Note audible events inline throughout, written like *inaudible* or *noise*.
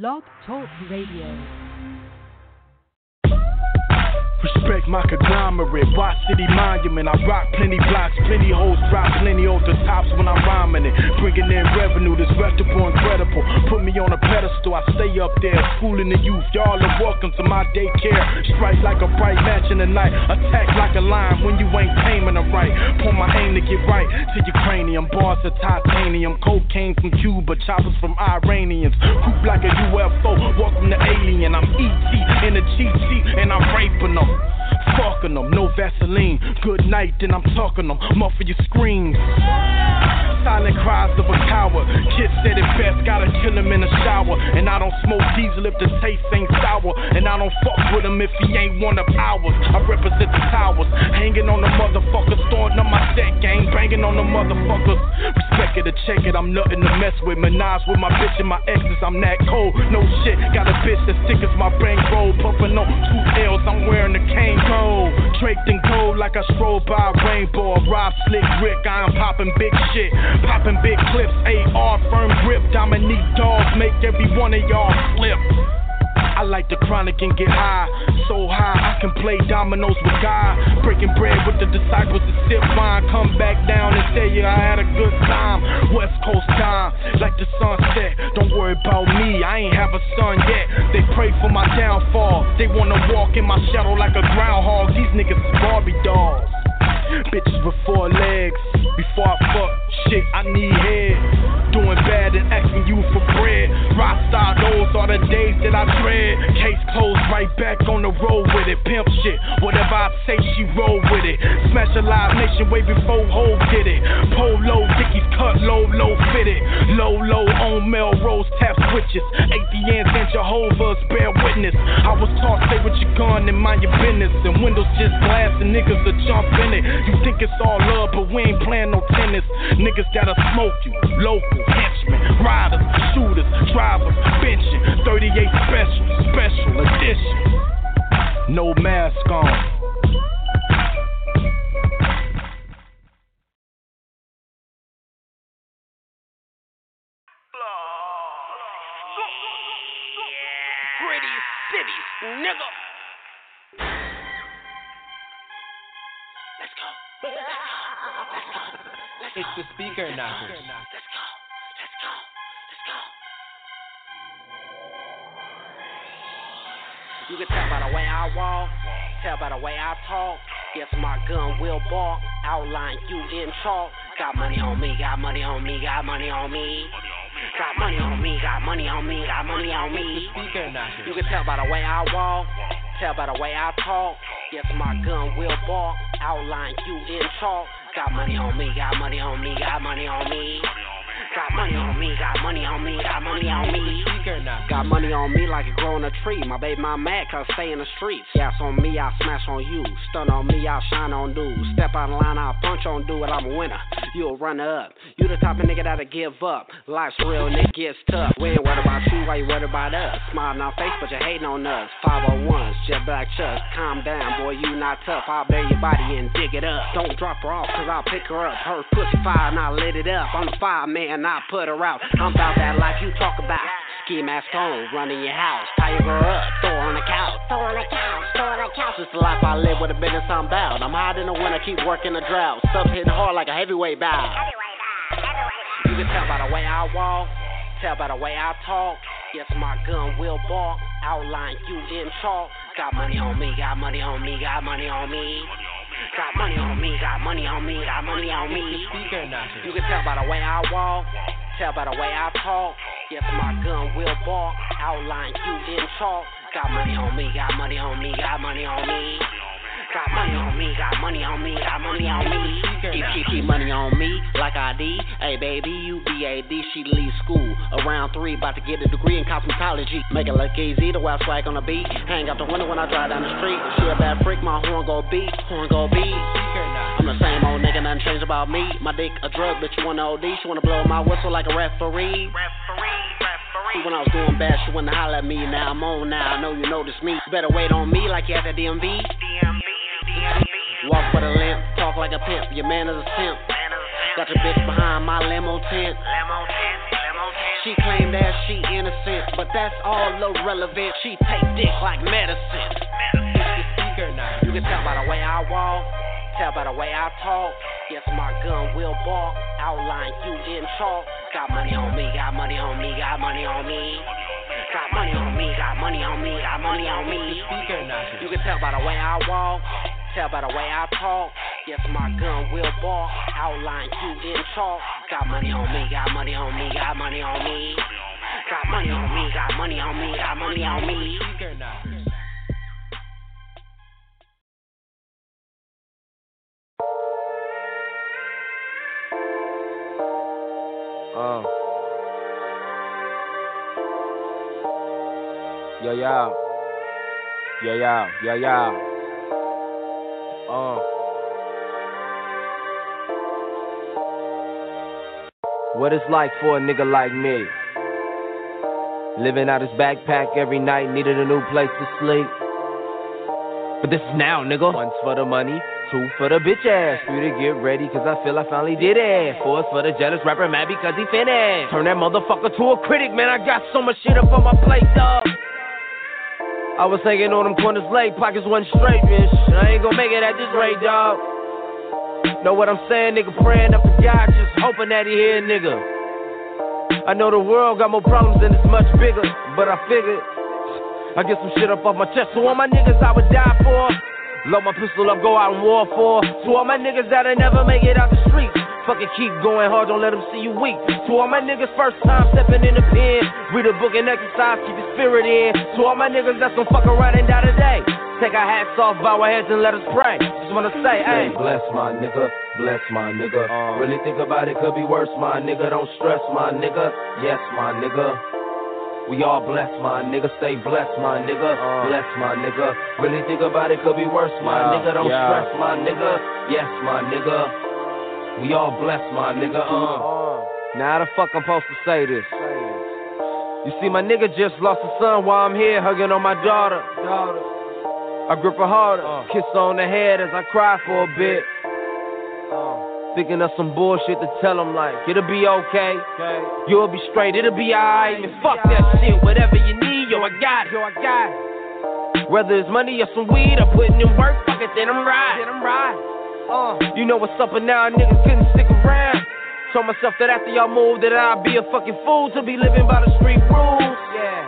Blog Talk Radio. Respect my conglomerate, Watch City Monument. I rock plenty blocks, plenty hoes, drop plenty off the tops when I'm rhyming it. Bringing in revenue, this reputable, incredible. Put me on a pedestal, I stay up there, schooling the youth. Y'all are welcome to my daycare. Strike like a bright match in the night, attack like a lion when you ain't taming the right. Pull my aim to get right to your cranium. Bars of titanium, cocaine from Cuba, choppers from Iranians. Group like a UFO, welcome to Alien. I'm ET in a cheat sheet, and I'm raping them. Fucking them, no Vaseline. Good night, then I'm talking them. Muffle your screams. Silent cries of a coward. Kid said it best, gotta kill him in the shower. And I don't smoke diesel if the taste ain't sour. And I don't fuck with him if he ain't one of ours. I represent the towers. Hanging on the motherfuckers, throwing up my set game, banging on the motherfuckers. Respect it or check it, I'm nothing to mess with. Menage with my bitch and my exes, I'm that cold. No shit, got a bitch as thick as my brain roll. Pumping on two L's, I'm wearing the cane gold. Draped in gold like I stroll by a rainbow. Rob Slick Rick, I'm popping big shit. Popping big clips, AR, firm grip. Dominique dogs make every one of y'all flip. I like the chronic and get high. So high, I can play dominoes with God. Breaking bread with the disciples and sip wine. Come back down and tell you I had a good time. West Coast time, like the sunset. Don't worry about me, I ain't have a son yet. They pray for my downfall. They wanna walk in my shadow like a groundhog. These niggas is Barbie dolls. Bitches with four legs. Before I fuck, shit, I need head. Doing bad and asking you for bread. Rockstar, those are the days that I dread. Case closed, right back on the road with it. Pimp shit, whatever I say, she roll with it. Smash a live nation way before Ho did it. Polo, Dickies cut low, low fitted. Low, low on Melrose tap switches. ATNs and Jehovah's bear witness. I was taught stay with your gun and mind your business. And windows just glass and niggas to jump in it. You think it's all love, but we ain't playing no tennis. Niggas gotta smoke you. Local, henchmen, riders, shooters, drivers, benching. 38 special, special edition. No mask on. Gritty city, nigga. Let's go. It's the speaker knockers. Let's go. You can tell by the way I walk, tell by the way I talk. Yes, my gun will bark. Outline you in chalk. Got money on me, got money on me, got money on me. Got money on me, got money on me, got money on me. You can tell by the way I walk, tell by the way I talk. Yes, my gun will bark. Outline you in chalk. Got money on me, got money on me, got money on me. Got money on me, got money on me, got money on me. Got money on me like it growing a tree. My baby, my mad, cause stay in the streets. Gas on me, I smash on you. Stun on me, I shine on dudes. Step out of line, I punch on dude, I'm a winner. You a runner up. You the type of nigga that'll give up. Life's real, nigga gets tough. We ain't worried about you, why you worried about us? Smiling on face, but you hating on us. 501s, jet black chucks. Calm down, boy, you not tough. I'll bury your body and dig it up. Don't drop her off, cause I'll pick her up. Her pussy fire and I lit it up. I'm the fire man, I put her out. I'm about that life you talk about. Ski mask on, running your house. Tie your girl up, throw her on the couch. Throw her on the couch, throw her on the couch. It's the life I live with a business I'm bound. I'm hot in the winter, keep working the drought. Stuff hitting hard like a heavyweight bow. You can tell by the way I walk, tell by the way I talk. Yes, my gun will bark. Outline you in chalk. Got money on me, got money on me, got money on me. Got money on me, got money on me, got money on me. You can tell by the way I walk, tell by the way I talk. Yes, my gun will bark. Outline you in chalk. Got money on me, got money on me, got money on me. Got money on me, got money on me, got money on me. Keep, keep, keep money on me like ID. Hey baby, you BAD, she leave school. Around three, about to get a degree in cosmetology. Make it look easy to wear swag on the beat. Hang out the window when I drive down the street. She a bad freak, my horn go beat, horn go beat. I'm the same old nigga, nothing changed about me. My dick a drug, but you wanna OD. She wanna blow my whistle like a referee. Referee, See, when I was doing bad, she wanna holler at me. Now I'm on now, I know you notice me. Better wait on me like you at the DMV. Walk with a limp, talk like a pimp. Your man is a simp. Got your bitch behind my limo tent. She claimed that she innocent, but that's all irrelevant. She take dick like medicine. You can tell by the way I walk, tell by the way I talk. Yes, my gun will bark, outline you in chalk. Got money on me, got money on me, got money on me. Got money on me, got money on me, got money on me. You can tell by the way I walk, tell by the way I talk. Yes, my gun will bark, outline you in chalk. Got money on me, got money on me, got money on me. Got money on me, got money on me, got money on me. Uh. Yeah, yeah. Yeah, yeah, yeah, yeah. Uh. What it's like for a nigga like me. Living out his backpack every night, needed a new place to sleep. But this is now, nigga. One's for the money, two for the bitch ass. Three to get ready, cause I feel I finally did it. Four's for the jealous rapper mad because he finished. Turn that motherfucker to a critic, man. I got so much shit up on my plate, dog. I was hanging on them corners late, pockets wasn't straight, bitch. I ain't gonna make it at this rate, dog. Know what I'm saying, nigga? Praying up to God, just hoping that he hear, nigga. I know the world got more problems and it's much bigger, but I figured I get some shit up off my chest. So all my niggas I would die for. Load my pistol up, go out and war for. To all my niggas that'll never make it out the streets. Fucking keep going hard, don't let them see you weak. To all my niggas first time stepping in the pen. Read a book and exercise, keep your spirit in. To all my niggas that's gonna fuck around and die today. Take our hats off, bow our heads and let us pray. Just wanna say, hey. bless my nigga, bless my nigga. Uh. really think about it, could be worse, my nigga. Don't stress, my nigga. Yes, my nigga. We all blessed, my nigga. Stay blessed, my nigga. Uh. Bless, my nigga. Really think about it, could be worse, my Yeah, nigga. Don't yeah. stress, my nigga. Yes, my nigga. We all blessed, my nigga. Uh. Uh, now how the fuck I'm supposed to say this? You see, my nigga just lost a son while I'm here hugging on my daughter. I grip her harder, kiss her on the head as I cry for a bit. Thinking of some bullshit to tell him like, it'll be okay. You'll be straight, it'll be alright. And fuck that shit, whatever you need, yo, I got it. Yo, I got it. Whether it's money or some weed or putting in work, fuck it, then I'm right. Then I'm right. Uh, you know what's up and now niggas couldn't stick around. Told myself that after y'all moved that I'd be a fucking fool to be living by the street rules. Yeah.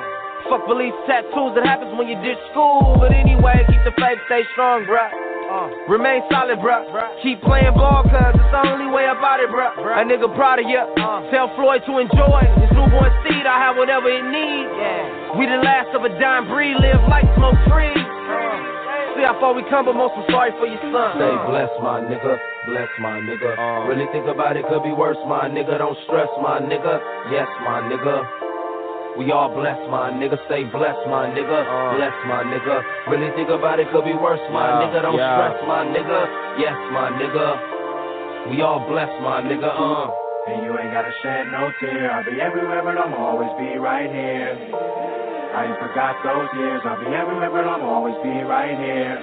Fuck beliefs, tattoos that happens when you ditch school. But anyway, keep the faith, stay strong, bruh. Uh, remain solid, bruh. Keep playing ball, cause it's the only way about it, bruh. A nigga proud of ya. Tell Floyd to enjoy his newborn seed. I have whatever it needs. Yeah. We the last of a dying breed, live like smoke trees. See how far we come, but most I'm sorry for your son. Stay blessed, my nigga. Bless my nigga. Uh. really think about it, could be worse, my nigga. Don't stress, my nigga. Yes, my nigga. We all blessed, my nigga. Stay blessed, my nigga. Uh. Bless my nigga. Really think about it, could be worse, my Yeah, nigga. Don't yeah. stress, my nigga. Yes, my nigga. We all blessed, my nigga. Uh. And you ain't gotta shed no tear. I'll be everywhere, but I'm always be right here. I ain't forgot those years. I'll be everywhere, but I'm always be right here.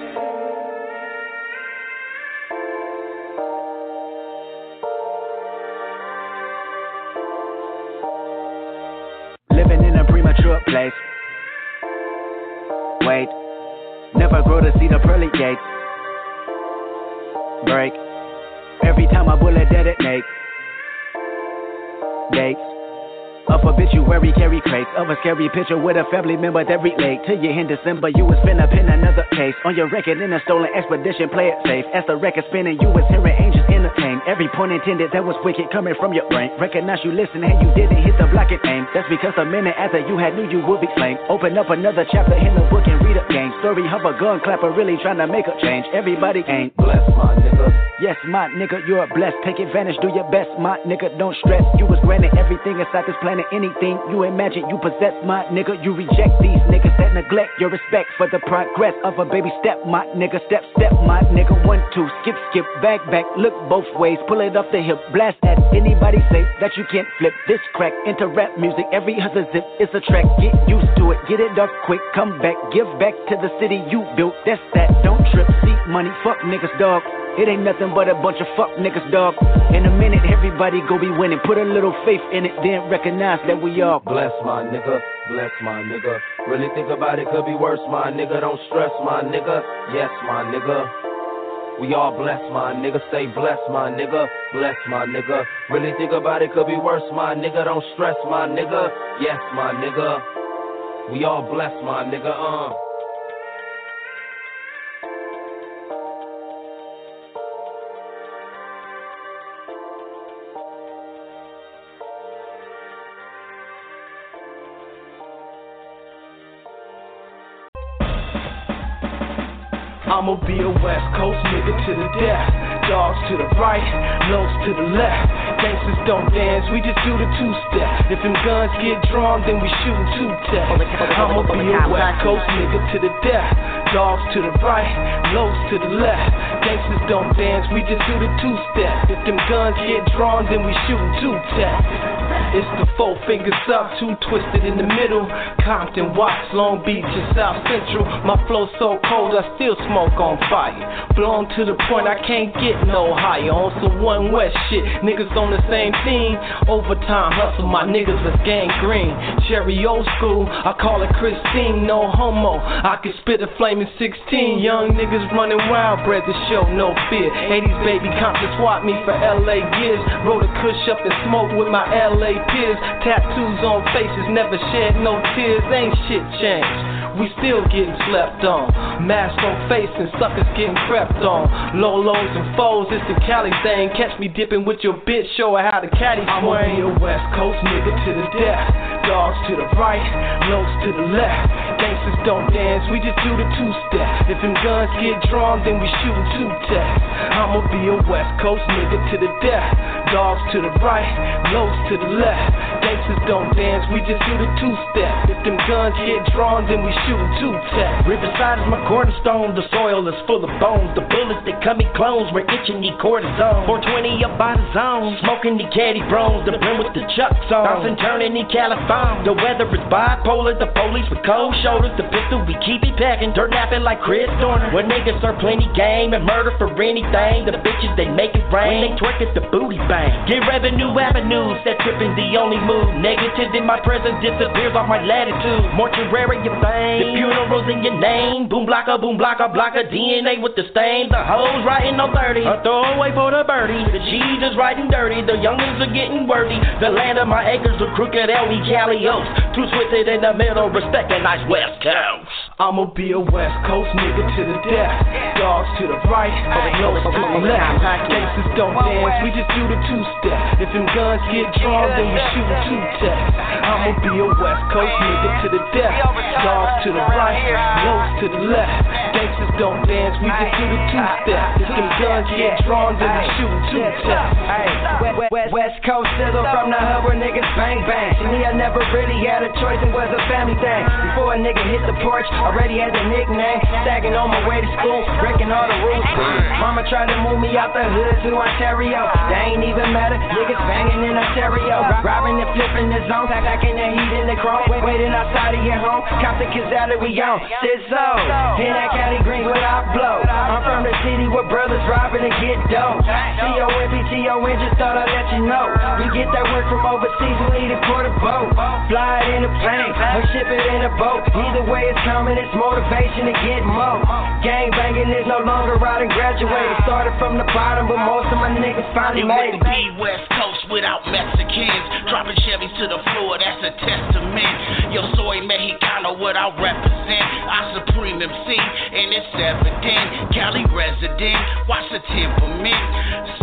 Living in a premature place. Wait, never grow to see the pearly gates. Break. Every time a bullet detonate. Dates. Of obituary carry crates of a scary picture with a family member that relate to you in December. You was finna pin another case on your record in a stolen expedition. Play it safe. As the record spinning, you was hearing angels in brain. Every point intended that was wicked coming from your brain. Recognize you listen and you didn't hit the block and aim. That's because a minute after you had knew you would be slain. Open up another chapter in the book and read a game. Story of a gun clapper really trying to make a change. Everybody ain't blessed, my nigga. Yes, my nigga, you're blessed. Take advantage, do your best, my nigga. Don't stress. You was granted everything inside this planet. Anything you imagine you possess, my nigga. You reject these niggas that neglect your respect for the progress of a baby step, my nigga. Step, step, my nigga. One, two, skip, skip, back, back. Look both ways. Pull it off the hip. Blast at anybody say that you can't flip this crack into rap music. Every other zip is a track. Get used to it. Get it up quick. Come back. Give back to the city you built. That's that. Don't trip. See money. Fuck niggas, dog. It ain't nothing but a bunch of fuck niggas, dog. In a minute, everybody go be winning. Put a little faith in it, then recognize that we all bless my nigga, bless my nigga. Really think about it, could be worse, my nigga. Don't stress, my nigga. Yes, my nigga. We all bless, my nigga. Stay blessed, my nigga. Bless, my nigga. Really think about it, could be worse, my nigga. Don't stress, my nigga. Yes, my nigga. We all bless, my nigga. Uh. Be a West Coast nigga to the death. Dogs to the right, lows to the left. Gangsters don't dance, we just do the two step. If them guns get drawn, then we shootin' two tap. I'ma be a West Coast nigga to the death. Dogs to the right, lows to the left. Gangsters don't dance, we just do the two step. If them guns get drawn, then we shootin' two tap. It's the four fingers up, two twisted in the middle. Compton, Watts, Long Beach, and South Central. My flow so cold, I still smoke on fire. Blown to the point I can't get no higher. On some one West shit, niggas on the same team. Overtime hustle, my niggas are gang green. Cherry old school, I call it Christine, no homo. I can spit a flaming 16. Young niggas running wild, bred to show no fear. 80s baby Compton swap me for LA years. Roll a kush up and smoke with my LA Tattoos on faces, never shed no tears. Ain't shit changed. We still getting slept on. Mask on face and suckers getting crept on. Low lows and foes, it's the Cali thing. Catch me dipping with your bitch, show her how the caddy be a West Coast nigga to the death. Dogs to the right, lows to the left. Gangsters don't dance, we just do the two step. If them guns get drawn, then we shootin' two tests. I'ma be a West Coast nigga to the death. Dogs to the right, lows to the left. Gangsters don't dance, we just do the two step. If them guns get drawn, then we shooting two tap. Riverside is my cornerstone. The soil is full of bones. The bullets that cut me clones. We're itching the cortisone. 420 up by the zone. Smoking the caddy bros. The brim with the chucks on. Bouncing, turning the California. The weather is bipolar. The police with cold shoulders. The pistol we keep it packing. Dirt napping like Chris Dorner. When niggas are plenty game and murder for anything. The bitches they make it rain. When they twerk at the booty bang. Get revenue avenues. That tripping the only move. Negative in my presence disappears off my latitude. Mortuary your The funerals in your name. Boom blocker, boom blocker, blocker. DNA with the stain. The hoes writing on 30. A throwaway for the birdie. The cheese is writing dirty. The youngins are getting worthy. The land of my acres of crooked Ellie Calios. Too twisted in the middle. Respect a nice West Coast. I'ma be a West Coast nigga to the death. Dogs to the right, lows to the left. Gangsters don't dance, we just do the two step. If them guns get drawn, then we shoot two tests. I'ma be a West Coast nigga to the death. Dogs to the right, lows to the left. Gangsters don't dance, we just do the two step. If them guns get drawn, then we shoot two tests. West, West Coast sizzle from the hub where niggas bang bang. To me, I never really had a choice, it was a family thing. Before a nigga hit the porch, already had the nickname. Sagging on my way to school, breaking all the rules. Mama tried to move me out the hood to Ontario. They ain't even matter, niggas banging in Ontario. Robbing and flipping the zone, packing the heat in the chrome. Waiting outside of your home, Compton Kazali, we on. Sizzo, in that Cali Green where I blow. I'm from the city where brothers robbing and get dope. C-O-M-P-T-O-N, just thought I'd let you know. We get that work from overseas, we need a quarter boat. Fly it in a plane, or ship it in a boat. Either way it's coming, it's motivation to get more. Gang banging is no longer out and graduated. Started from the bottom, but most of my niggas finally It made wouldn't it. be West Coast without Mexicans. Dropping Chevys to the floor, that's a testament. Yo soy mexicano, what I represent. I supreme MC, and it's evident. Cali resident, watch the temperament.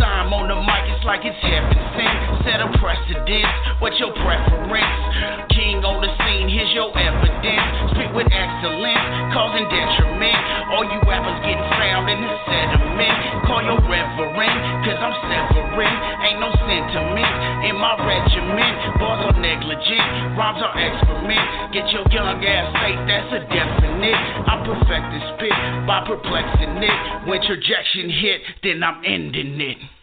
Sign on the mic, it's like it's heaven sent. Set a precedence, what's your preference? King on the scene, here's your evidence. With excellence, causing detriment. All you rappers getting found in the sediment. Call your reverend, cause I'm severing. Ain't no sentiment in my regiment. Bars are negligent, rhymes are excrement. Get your young ass safe, that's a definite. I perfect the spit by perplexing it. When trajection hit, then I'm ending it.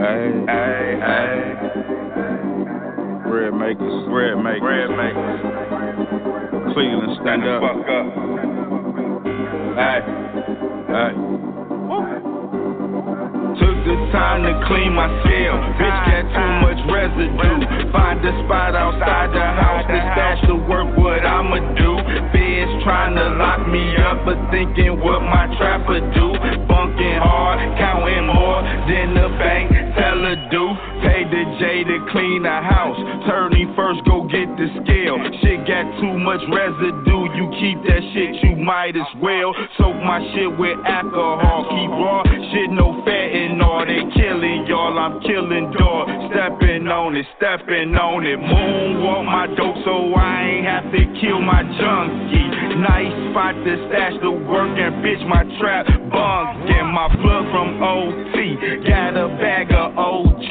Hey, hey, hey. Bread makers, bread makers, bread makers. Cleveland, stand up. Fuck up. Hey, hey. Took the time to clean my cell. Bitch got too much residue. Find a spot outside the house to stash the work. What I'ma do? Feds trying to lock me up, but thinking what my trapper do. Bunking hard, counting more than the bank teller do. Pay the J to clean the house. Turning first, go get the scale. Shit got too much residue. You keep that shit, you might as well. Soak my shit with alcohol. Keep raw, shit no fat all. They killing y'all, I'm killing dog. Stepping on it, stepping on it. Moonwalk my dope so I ain't have to kill my Nice spot to stash the work and bitch my trap bunk. Get my plug from OT. Got a bag of OG.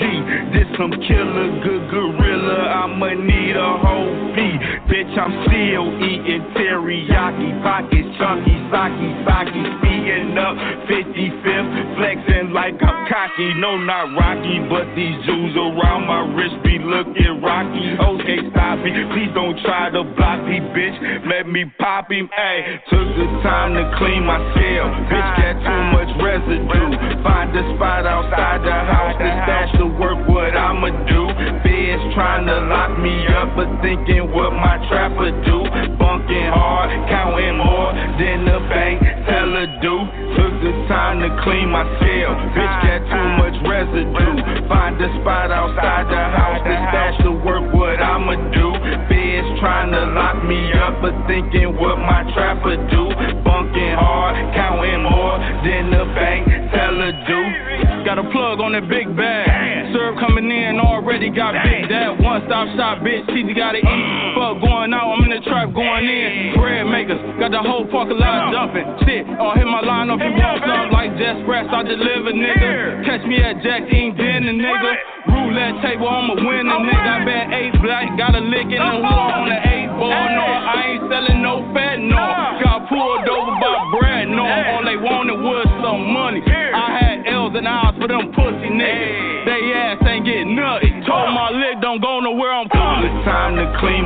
This some killer good gorilla. I'ma need a whole beat. Bitch, I'm still eating teriyaki. Pockets chunky, saki, saki. Speeding up 55th. Flexing like I'm cocky. No, not rocky, but these jewels around my wrist be looking rocky. Okay, stop me. Please don't try to block me, bitch. Let me pop him. Ayy, took the time to clean my cell. Bitch got too much residue. Find a spot outside the house stash the work. What I'ma do? Feds trying to lock me up, but thinking what my trapper do. Bunking hard, counting more than the bank teller do. Took the time to clean my cell. Bitch got too much residue. Find a spot outside the house to stash the work. What I'ma do? Feds trying to lock me up, but thinking what my trapper do. Bunking hard, counting more than the bank teller do. Got a plug on that big bag. Serve coming in, already got big. That one stop shop, bitch. TG gotta eat. Fuck going out, I'm in the trap going in. Bread makers, got the whole parking lot jumping. Shit, I'll hit my line up you want something like Just Press. I deliver, nigga. Catch me at Jack Eating Dinner, nigga. Roulette table, I'm a winner, nigga. I bet eight black, got a lick in the hood on the eight ball. No, I ain't selling no fat, no. Got pulled over by Brad, no. All they wanted was some money. I had L's and I's for them pussy niggas.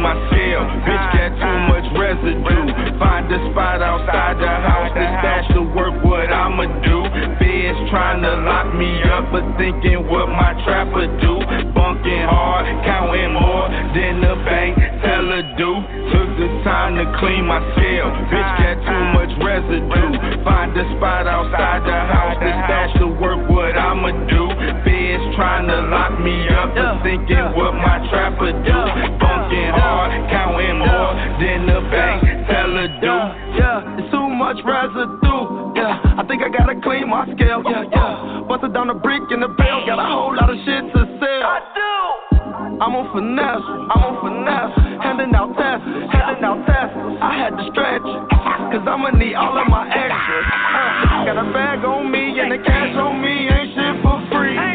My cell. Bitch got too much residue. Find a spot outside the house to stash the work. What I'ma do? Feds trying to lock me up, but thinking what my trapper do. Bunking hard, counting more than the bank teller do. Took the time to clean my cell. Bitch got too much residue. Find a spot outside the house to stash the work. What I'ma do? Trying to lock me up, but thinking what my trapper do. Bunking hard, counting more than the bank teller do. Yeah, it's too much residue. Yeah, I think I gotta clean my scale. Yeah, yeah. Busted down the brick in the bell, got a whole lot of shit to sell. I do. I'm on finesse, I'm on finesse, handing out tests, handing out tests. I had to stretch, cause I'ma need all of my extras. Uh, got a bag on me and the cash on me, ain't shit for free.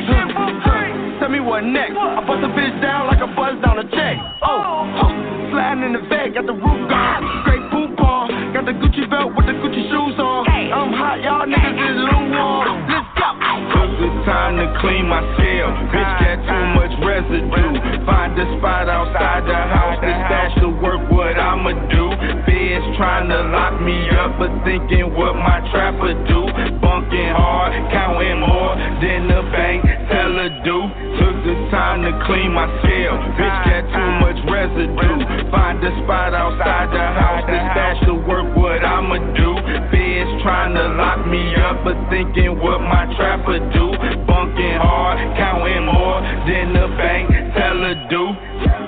Tell me what next? I bust a bitch down like a buzz down a check. Oh, huh. sliding in the bag, got the roof gone. Great poop on, got the Gucci belt with the Gucci shoes on. I'm hot, y'all niggas is lukewarm. Let's go. Took the time to clean my cell. Bitch got too much residue. Find a spot outside the house to stash the work. What I'ma do? Feds trying to lock me up, but thinking what my trapper do. Bunking hard, counting more than the bank teller do. Took the time to clean my cell. Bitch got too much residue. Find a spot outside the house to stash the work. What I'ma do? Feds trying to lock me up. up, but thinking what my trapper do. Bunking hard, counting more than the bank teller do.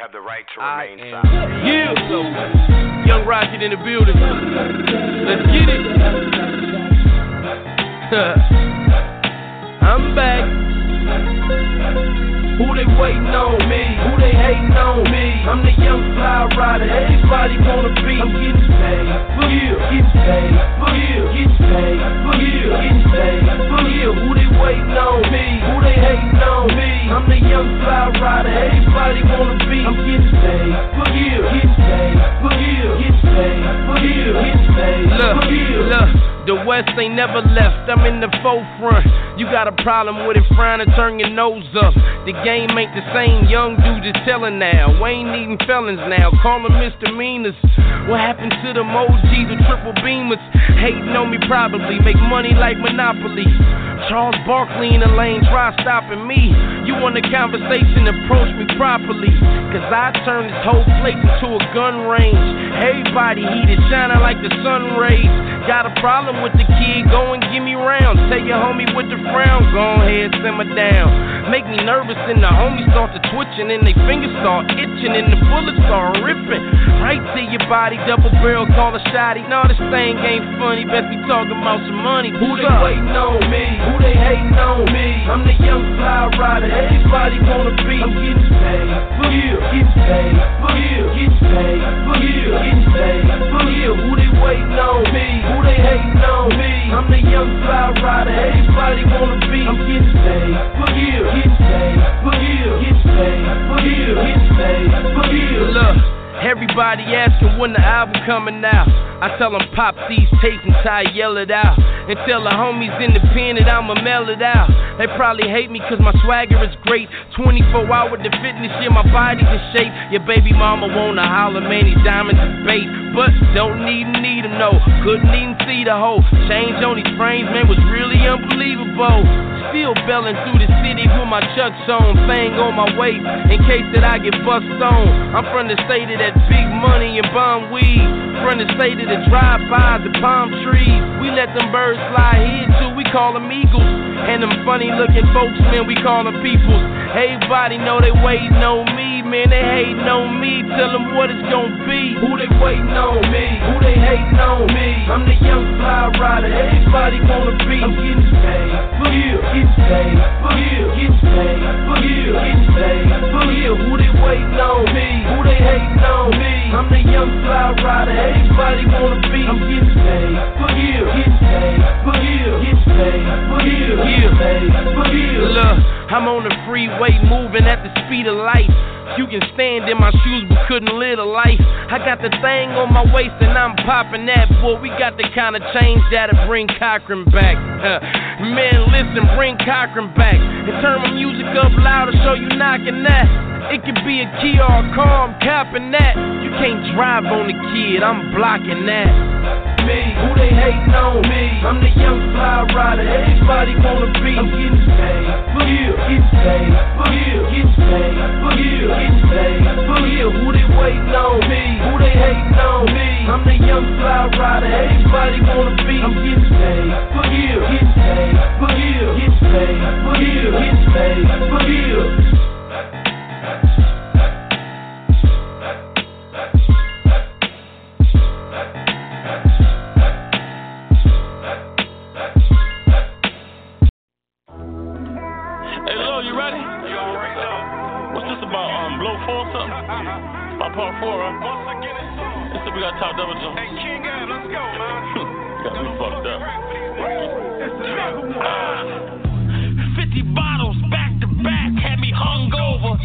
Have the right to remain silent. Yeah, young Rocket in the building. Let's get it. *laughs* I'm back. Who they waiting on me? Who they hating on me? I'm the young fly rider. Everybody wanna be. I'm getting paid. For you, getting paid. For you, getting paid. For you, getting paid. For you, who they waiting on me? Who they hating on me? I'm the young fly rider. Everybody wanna be. I'm getting paid. For you, getting paid. For you, getting paid. For you, getting paid. Look, look. The West ain't never left, I'm in the forefront. You got a problem with it, frying to turn your nose up. The game ain't the same, young dude is telling now. We ain't needing felons now, call them misdemeanors. What happened to the OGs with triple beamers? Hating on me probably, make money like Monopoly. Charles Barkley in the lane, try stopping me. You want a conversation, approach me properly. Cause I turn this whole place into a gun range. Everybody heated, shining like the sun rays. Got a problem problem with the kid, go and give me rounds. Tell your homie with the frown, go ahead, simmer down. Make me nervous and the homies start to twitching and they fingers start itching and the bullets start ripping. Right to your body, double barrel, call a shotty. No, this thing ain't funny, best be talking about some money. Who they waiting on me? Who they hating on me? I'm the young fly rider, everybody wanna be. I'm getting paid, for you, getting paid, for you, getting paid, for you, getting paid, for you. Who they waiting on me? Who they hating on me. I'm the young fly rider, everybody wanna I'm getting paid. For you, getting paid. For you, getting paid. For you, getting paid. For you. Look. Everybody asking when the album coming out. I tell them pop these tapes and I yell it out. And tell the homies independent I'ma mail it out. They probably hate me cause my swagger is great. 24 hour the fitness, yeah, my body's in shape. Your baby mama wanna holler, man, these diamonds is bait. But don't need need them, no. Couldn't even see the whole change on these frames, man, was really unbelievable. Still belling through the city with my chucks on, thing on my waist in case that I get bust on. I'm from the state of that that big money and bomb weed. From the state of the drive-bys and palm trees. We let them birds fly here too, we call them eagles. And them funny looking folks, man, we call them peoples. Everybody know they waiting on me, man, they hating on me. Tell them what it's gonna be. Who they waiting on me? Who they hating on me? I'm the young fly rider, everybody wanna be. I'm getting paid for you, getting paid for you, getting paid for you, getting paid for you. Who they waiting on me? Who they hating on on me. I'm the young fly rider, everybody wanna be. I'm getting paid. For you, getting paid. For you, getting paid. For you, getting paid. For you. Look, I'm on the freeway moving at the speed of light. You can stand in my shoes but couldn't live a life. I got the thing on my waist and I'm popping that. Boy, we got the kind of change that'll bring Cochran back. Uh, man, listen, bring Cochran back. And turn my music up louder so you knocking that. It could be a key or a car, I'm capping that. You can't drive on the kid, I'm blocking that. Me, who they hating on me? I'm the young fly rider, everybody wanna be. I'm getting paid for you, getting paid you, getting paid you, getting paid you. Who they waiting on me? Who they hating on me? I'm the young fly rider, everybody wanna be. I'm getting paid for you, getting paid for you, getting paid for you, getting paid for you. Part four, huh? Let's see, we got top double jump. Hey, King Ab, let's go, man. *laughs* got me fucked up. Uh, *laughs* 50 bottles back to back had me hungover.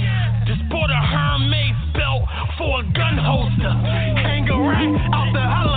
Just bought a Hermes belt for a gun holster. Hang a rack out the helicopter.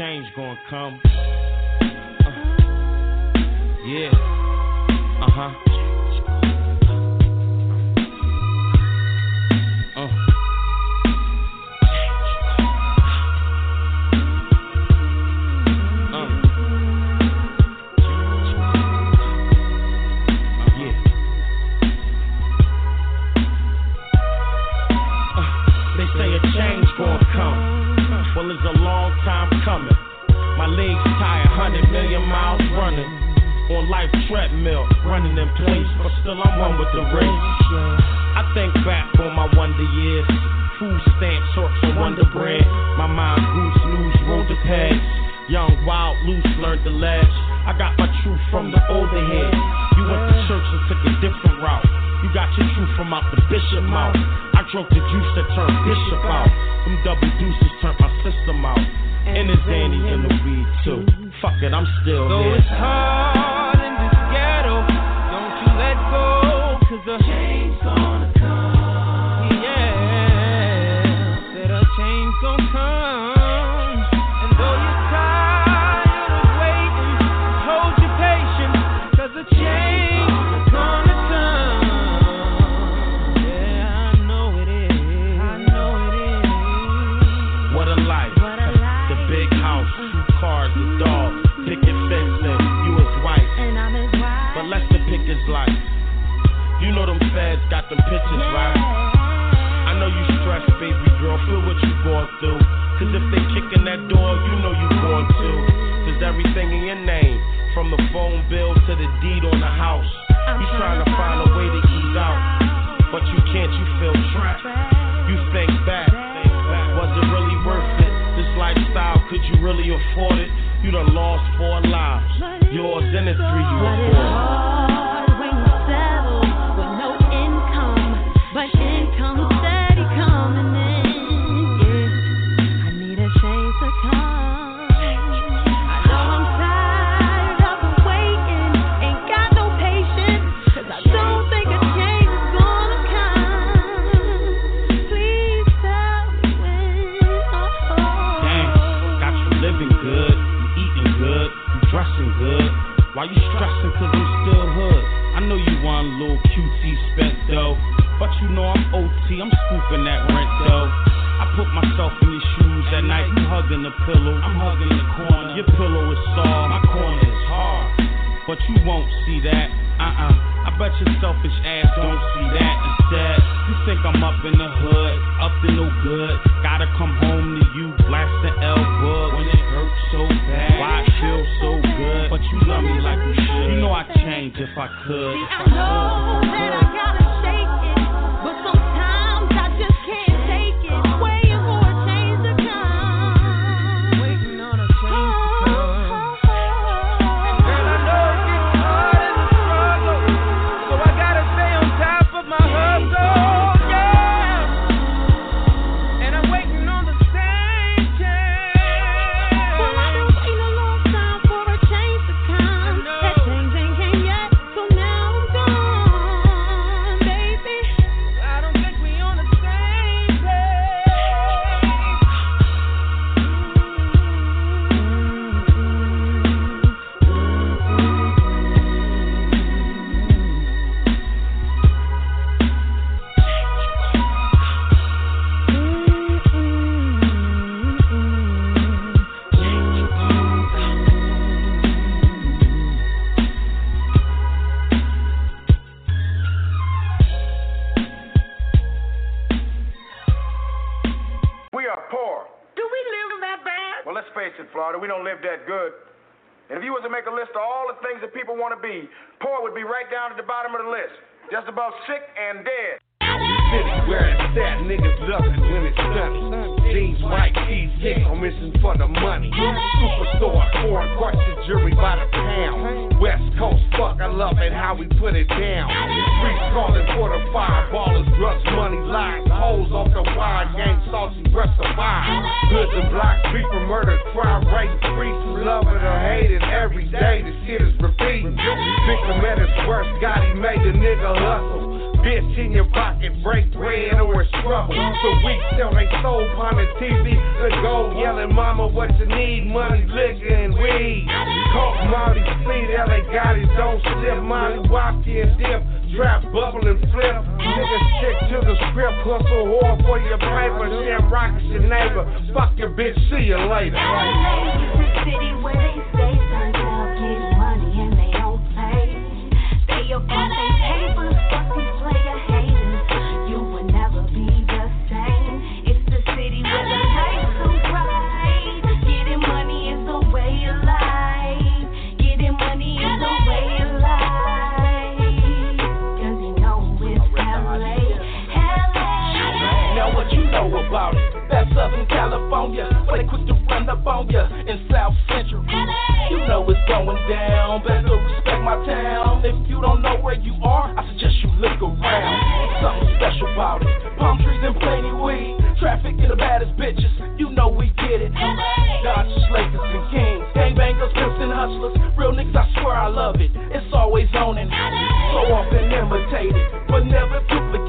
change gonna come. time's coming. My legs tired, 100 million miles running. On life treadmill, running in place, but still I'm one with the race. I think back on my wonder years. Food stamps, sorts of wonder bread. My mind goose, loose, roll the pegs. Young, wild, loose, learned the ledge. I got my truth from the older head. You went to church and took a different route. You got your truth from out the bishop mouth. I drunk the juice that turned bishop out. Them double deuces turned my system out. And the Danny in the weed too. Fuck it, I'm still so here. Calling for the fireballers, drugs, money, lies, hoes off the wire, gang, saucy, breath survive. Hoods and blocks, beef and murder, crime rate, streets, we love it or hate it every day. The shit is repeating. Victim at his worst, God, he made the nigga hustle. Bitch in your pocket, break bread or it's trouble. So we sell they soul on the TV. The gold yelling, Mama, what you need? Money, liquor, and weed. Coke, Molly, speed, LA got it, don't slip. Molly, walk in, dip. Trap, bubble, and flip. Niggas stick to the script. Hustle hard for your paper. Sham rockets your neighbor. Fuck your bitch, see you later. city California, where they quick to run up on ya in South Central. You know it's going down. Better respect my town. If you don't know where you are, I suggest you look around. Something special about it. Palm trees and plenty weed. Traffic and the baddest bitches. You know we get it. Dodgers, Lakers, and Kings. Gangbangers, pimps, and hustlers. Real niggas, I swear I love it. It's always on and so often imitated, but never duplicated.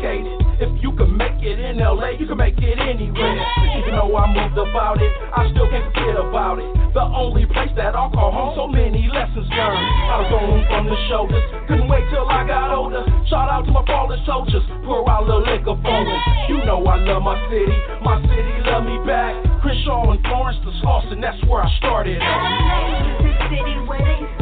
In LA, you can make it anywhere. Even though I moved about it, I still can't forget about it. The only place that I'll call home, so many lessons learned. I was on from the shoulders, couldn't wait till I got older. Shout out to my fallen soldiers, pour out a little liquor for them. You know I love my city, my city love me back. Crenshaw and Florence to Slauson, that's where I started. LA the city where they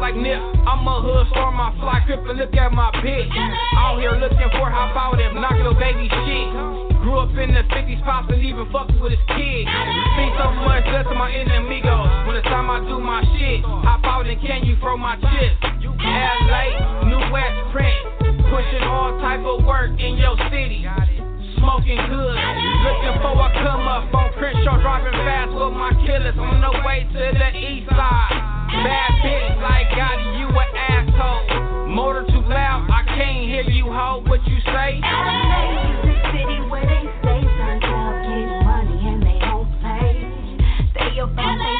like Nip. I'm a hood star, my fly crip, and look at my bitch. Out here looking for how about them, knock your baby shit. Grew up in the 50s, pops and even fucked with his kid. Seen so much less to my enemigos. When it's time I do my shit, hop out and can you throw my chips? LA, New West print, pushing all type of work in your city. Smoking good, looking for a come up on Crenshaw, driving fast with my killers on the way to the east side. Bad bitch like Gotti, you an asshole. Motor too loud, I can't hear you, ho. What you say? LA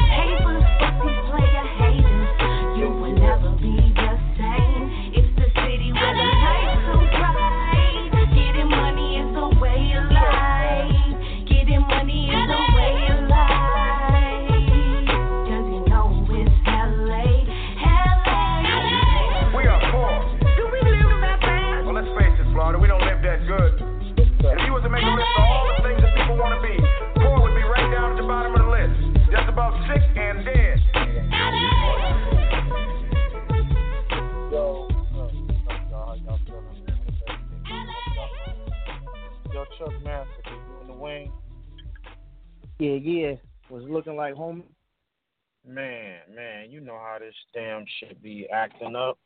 like home. Man, man, you know how this damn shit be acting up.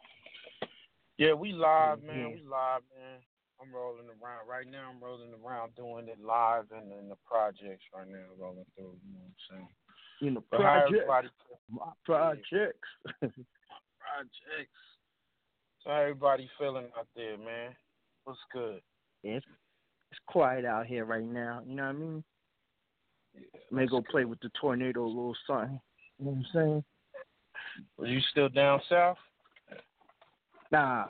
Yeah, we live, mm-hmm. man. We live, man. I'm rolling around right now. I'm rolling around doing it live and in the projects right now, rolling through. You know what I'm saying? In the But how project. everybody- *laughs* My projects. projects. So how everybody feeling out there, man? What's good? it's, it's quiet out here right now. You know what I mean? May go play with the tornado a little something. You know what I'm saying? Was you still down south? Nah.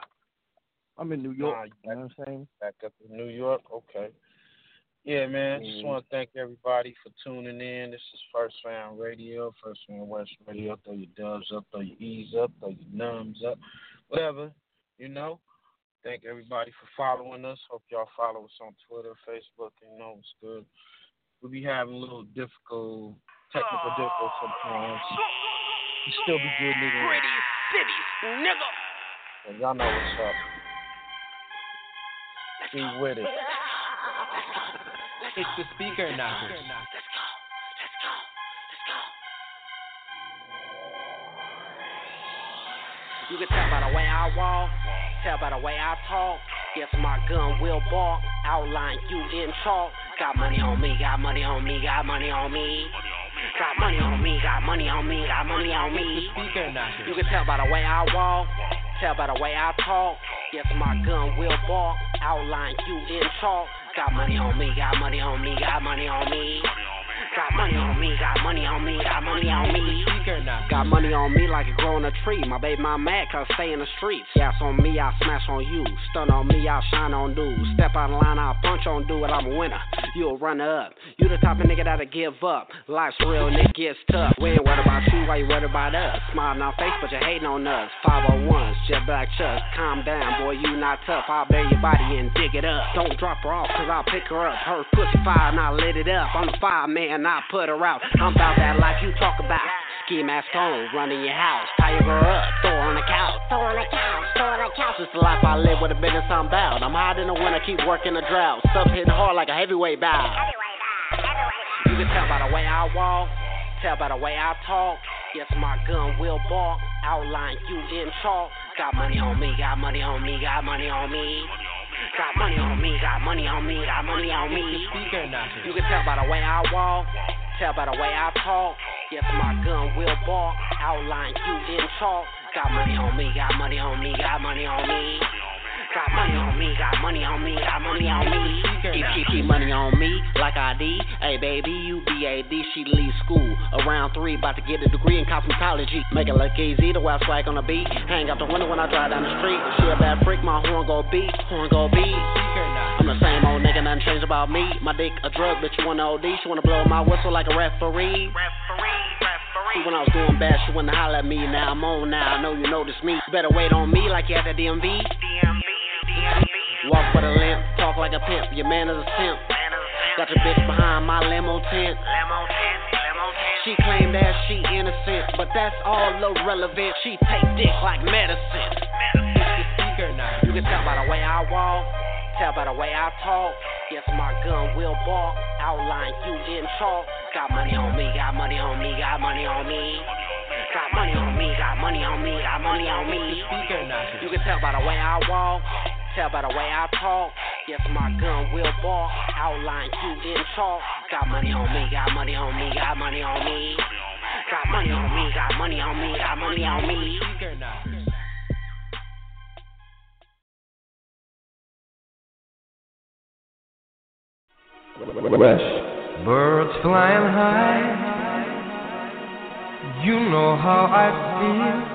I'm in New York. Nah, you know what I'm saying? Back up in New York. Okay. Yeah, man. Just Mhm. want to thank everybody for tuning in. This is First Round Radio, First Round West Radio. Throw your dubs up, throw your E's up, throw your numbs up, whatever, you know. Thank everybody for following us. Hope y'all follow us on Twitter, Facebook, you know it's good. We be having a little difficult, technical difficulties sometimes. We still be good, nigga. Pretty cities, nigga. And y'all know what's up. Be with it. It's the speaker knocker. You can tell by the way I walk, tell by the way I talk. Yes, my gun will bark, outline you in chalk. Got money on me, got money on me, got money on me. Got money on me, got money on me, got money on me. You can tell by the way I walk, tell by the way I talk. Yes, my gun will bark, outline you in chalk. Got money on me, got money on me, got money on me. Got money on me, got money on me, got money on me. Got money on me like it growing a tree. My baby, my mad, cause stay in the streets. Gas on me, I smash on you. Stun on me, I shine on dudes. Step out of line, I punch on dude, I'm a winner. You a runner up. You the type of nigga that'll give up. Life's real and it gets tough. We ain't worried about you, why you worried about us? Smiling on face, but you hating on us. 501s, jet black chucks. Calm down, boy, you not tough. I'll bury your body and dig it up. Don't drop her off, cause I'll pick her up. Her pussy fire and I lit it up. I'm the fire man, I put her out. I'm about that life you talk about. Ski mask on, running your house. Tie girl up, throw her on the couch. Throw her on the couch, throw her on the couch. It's the life I live with a business I'm bound. I'm hot in the winter, keep working the drought. Stuff hitting hard like a heavyweight bow. You can tell by the way I walk, tell by the way I talk. Yes, my gun will bark, outline you in chalk. Got money on me, got money on me, got money on me. Got money on me, got money on me, got money on me. You can tell by the way I walk, tell by the way I talk. Yes, my gun will bark, outline you in chalk. Got money on me, got money on me, got money on me. Got money on me, got money on me, got money on me. Keep, keep, keep money on me like I D. Hey baby, you BAD, she leave school. Around three, about to get a degree in cosmetology. Make it look easy, the wild swag on the beat. Hang out the window when I drive down the street. She a bad freak, my horn go beat, horn go beat. I'm the same old nigga, nothing changed about me. My dick a drug, but you wanna OD. She wanna blow my whistle like a referee. Referee. When I was doing bad, she wanna holler at me. Now I'm on now, I know you notice me. Better wait on me like you at the DMV. Walk with a limp, talk like a pimp. Your man is a simp. Got your bitch behind my limo tent. She claimed that she innocent, but that's all irrelevant. She take dick like medicine. You can tell by the way I walk, tell by the way I talk. Yes, my gun will bark. Outline you in chalk. Got money on me, got money on me, got money on me. Got money on me, got money on me, got money on me. You can tell by the way I walk, tell by the way I talk. Yes, my gun will bark. Outline you in chalk. Got money on me, got money on me, got money on me. Got money on me, got money on me, got money on me. Birds flying high, you know how I feel.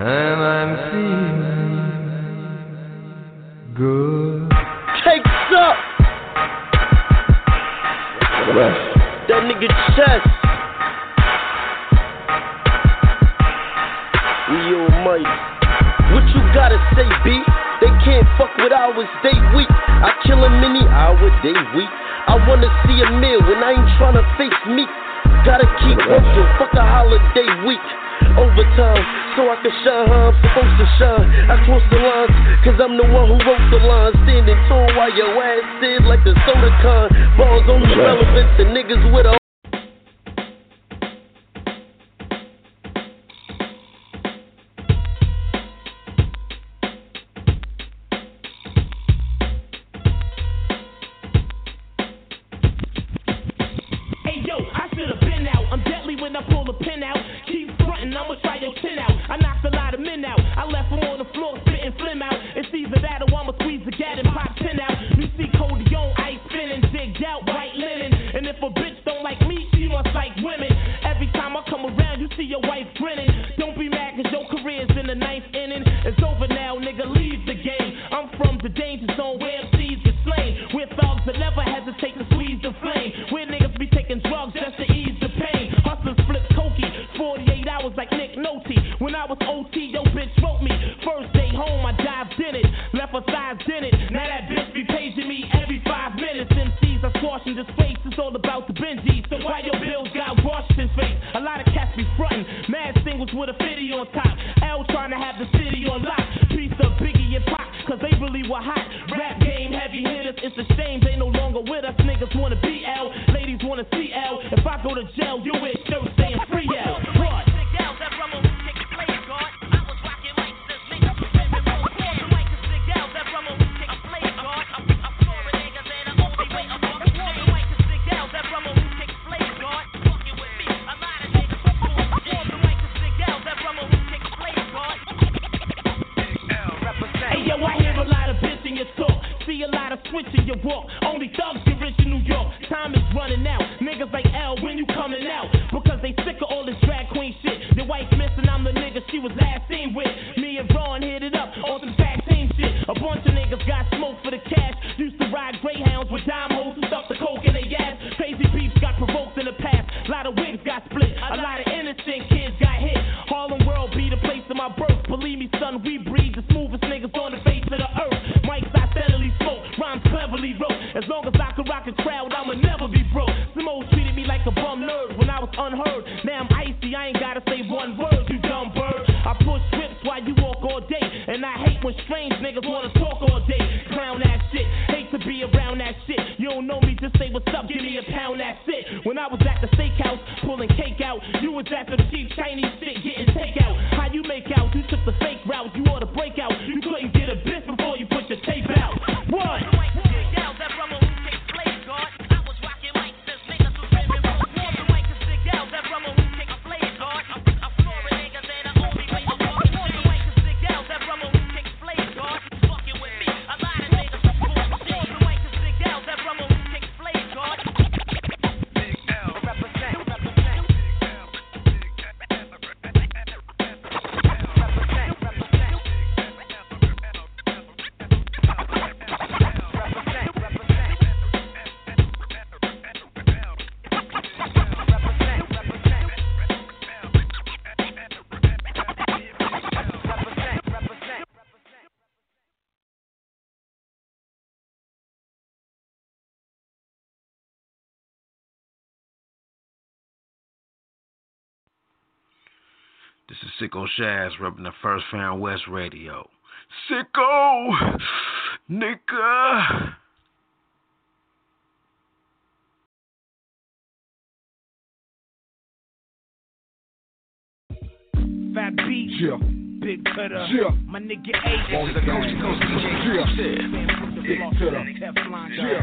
And I'm feeling good. Takes up. That nigga chest. We almighty. What you gotta say, B? They can't fuck with ours, they weak. I kill a many hour, they weak. I wanna see a meal when I ain't tryna face me. Gotta keep working, fuck a holiday week. Overtime, so I can shine how I'm supposed to shine. I cross the lines, cause I'm the one who wrote the lines. Standing tall while your ass did like the soda con. Balls only relevant to niggas with a It's all about the Benji. So why your bills got Washington's face? A lot of cats be frontin'. Mad singles with a 50 on top. L trying to have the city on lock. Piece of Biggie and Pac, cause they really were hot. Rap game, heavy hitters. It's a shame they no longer with us. Niggas wanna be L. Ladies wanna see L. If I go to jail, you shirts saying free L. Sicko Shaz repping the First Fam West Radio. Sicko! Nigga! Big cutter, uh, Yeah. my nigga A. On the coast to coast to the Yeah.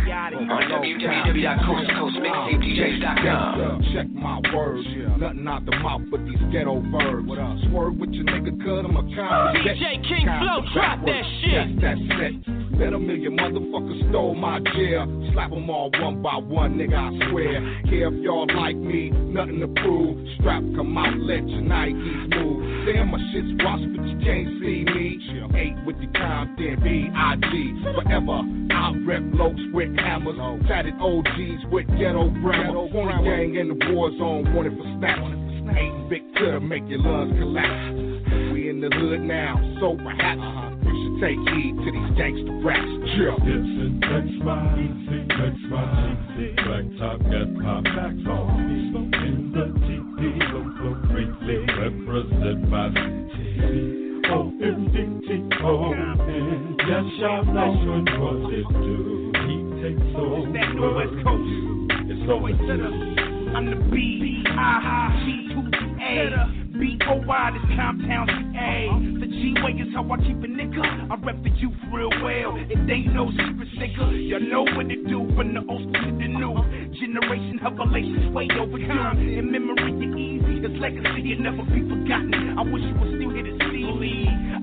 www.coasttocoastmixtapedjs.com. Check my words, nothing out the mouth but these ghetto verbs. Swerve with your nigga, cut him a kind DJ King Flow, drop that shit. That's that set. Bet a million motherfuckers stole my jail. Slap them all one by one, nigga, I swear. Care if y'all like me, nothing to prove. Strap come out, let your Nikes move. Damn, my shit's washed, but you can't see me. Eight with the Compton, B-I-G. Forever, I rep lokes with hammers. Tatted OGs with ghetto grammar. Phony gang in the war zone, wanted for snaps. Ain't big to make your lungs collapse. We in the hood now, so perhaps should take heed to these gangster raps. Yeah. Listen, that's my easy, that's my. Black top got my back on me. In the TP, local greatly represent my city. Oh, M-D-T-O, and yes, y'all know what it do. He takes over. That New West Coast. It's always I'm the B, I, G to the A. B O Y, this Comptown CA. The G way is how I keep a nigga. I rep the youth real well. It ain't no secret, nigga. Y'all know what to do from the old school to the new. Generation revelations way overdue. In memory, you easy. His legacy will never be forgotten. I wish you were still here to.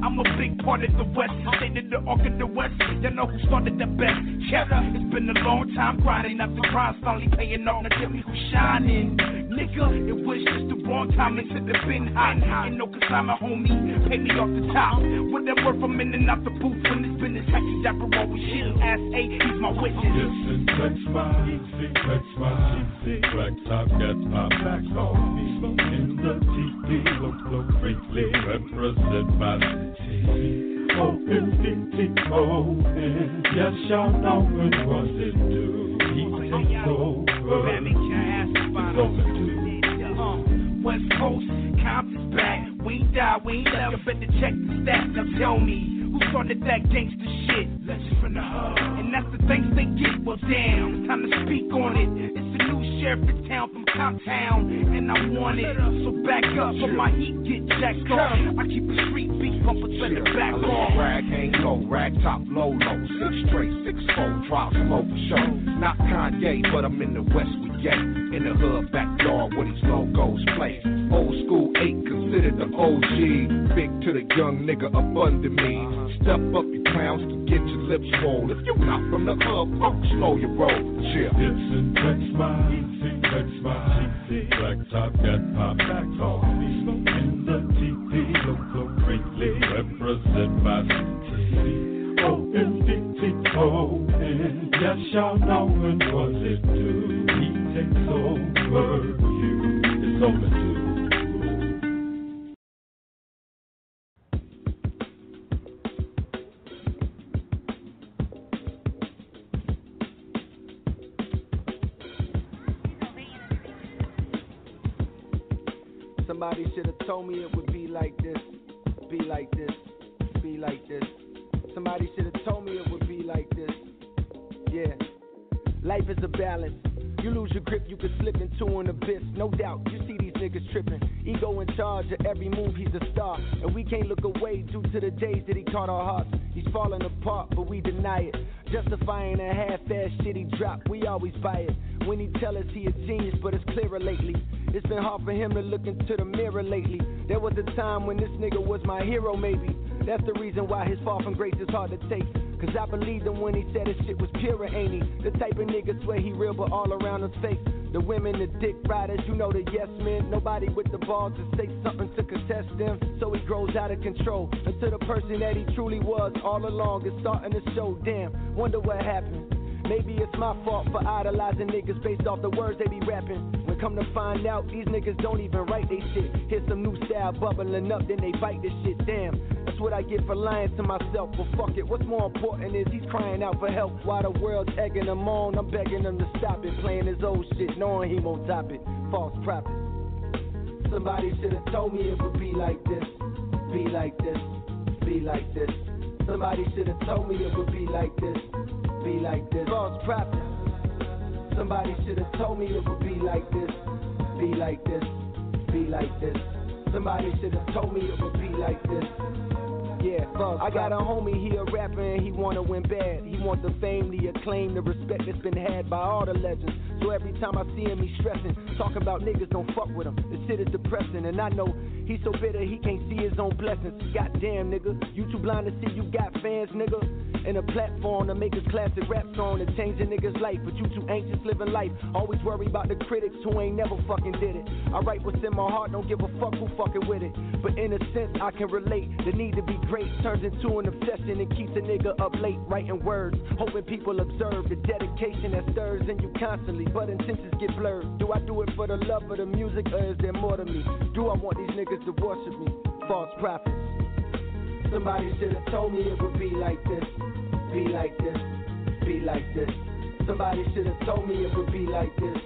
I'm a big part of the West. State of the arc of the West. Y'all know who started the best. Cheddar. It's been a long time grinding. After grind, finally paying off. Now tell me who's shining. Nigga, it was just the wrong time into the bin hot. Ain't no consignment, homie. Pay me off the top. With that worth, I'm in and out the booth when this business. Hacky Dapper always shit. Ass A, he's my witness. Listen, that's my easy, that's my. Black top got my back on me. In the TP, local greatly represent my city. Oh, M-D-T-O, and yes, y'all know what it do. He takes over. It's overdue. Uh, West Coast, Compton's back. We ain't die, we ain't left. You better check the stats. Now tell me, who started that gangster shit? Legend from the hood. And that's the things they get. Well, damn, time to speak on it. It's new sheriff in town from Comptown, and I want it. So back up, or my heat get jacked off. I keep a street beat bumper to the back I off. let rag hang low, rag top low low, six straight, six four, drop slow for show. Not Kanye, but I'm in the West we get. In the hood, backyard where these logos play. Old school eight, considered the OG. Big to the young nigga up under me. Step up, you clowns, to get your lips rolled. If you not from the hood, fuck, slow your roll. Chill. Listen, that's my easy, my easy. Black top got my back on me. In the TP, local greatly represent my city. Oh, M-D-T-O, and yes, y'all know when what it do. He takes over you. Somebody should have told me it would be like this, be like this, be like this. Somebody should have told me it would be like this. Yeah. Life is a balance. You lose your grip, you could slip into an abyss. No doubt, you see these niggas tripping. Ego in charge of every move, he's a star. And we can't look away due to the days that he caught our hearts. He's falling apart, but we deny it. Justifying a half-ass shit he dropped, we always buy it. When he tell us he a genius, but it's clearer lately. It's been hard for him to look into the mirror lately. There was a time when this nigga was my hero, maybe. That's the reason why his fall from grace is hard to take. Cause I believed him when he said his shit was pure, ain't he? The type of nigga swear he real, but all around his fake. The women, the dick riders, you know the yes men. Nobody with the balls to say something to contest them. So he grows out of control until the person that he truly was all along is starting to show. Damn, wonder what happened. Maybe it's my fault for idolizing niggas based off the words they be rapping. When come to find out, these niggas don't even write they shit. Hear some new style bubbling up, then they bite this shit. Damn, what I get for lying to myself. But fuck it, what's more important is he's crying out for help. While the world's egging him on, I'm begging him to stop it. Playing his old shit, knowing he won't top it. False prophet. Somebody should have told me it would be like this, be like this, be like this. Somebody should have told me it would be like this, be like this. False prophet. Somebody should have told me it would be like this, be like this, be like this. Somebody should have told me it would be like this. Yeah, I got a homie, he a rapper and he wanna win bad. He want the fame, the acclaim, the respect that's been had by all the legends. So every time I see him, he stressing. talking about niggas don't fuck with him. This shit is depressing, and I know he's so bitter he can't see his own blessings. Goddamn, nigga, you too blind to see you got fans, nigga. And a platform to make a classic rap song to change a nigga's life, but you too anxious living life. Always worry about the critics who ain't never fucking did it. I write what's in my heart, don't give a fuck who fucking with it. But in a sense, I can relate. The need to be great turns into an obsession and keeps a nigga up late writing words, hoping people observe the dedication that stirs in you constantly. But intentions get blurred. Do I do it for the love of the music, or is there more to me? Do I want these niggas to worship me? False prophets. Somebody should have told me it would be like this, be like this, be like this. Somebody should have told me it would be like this,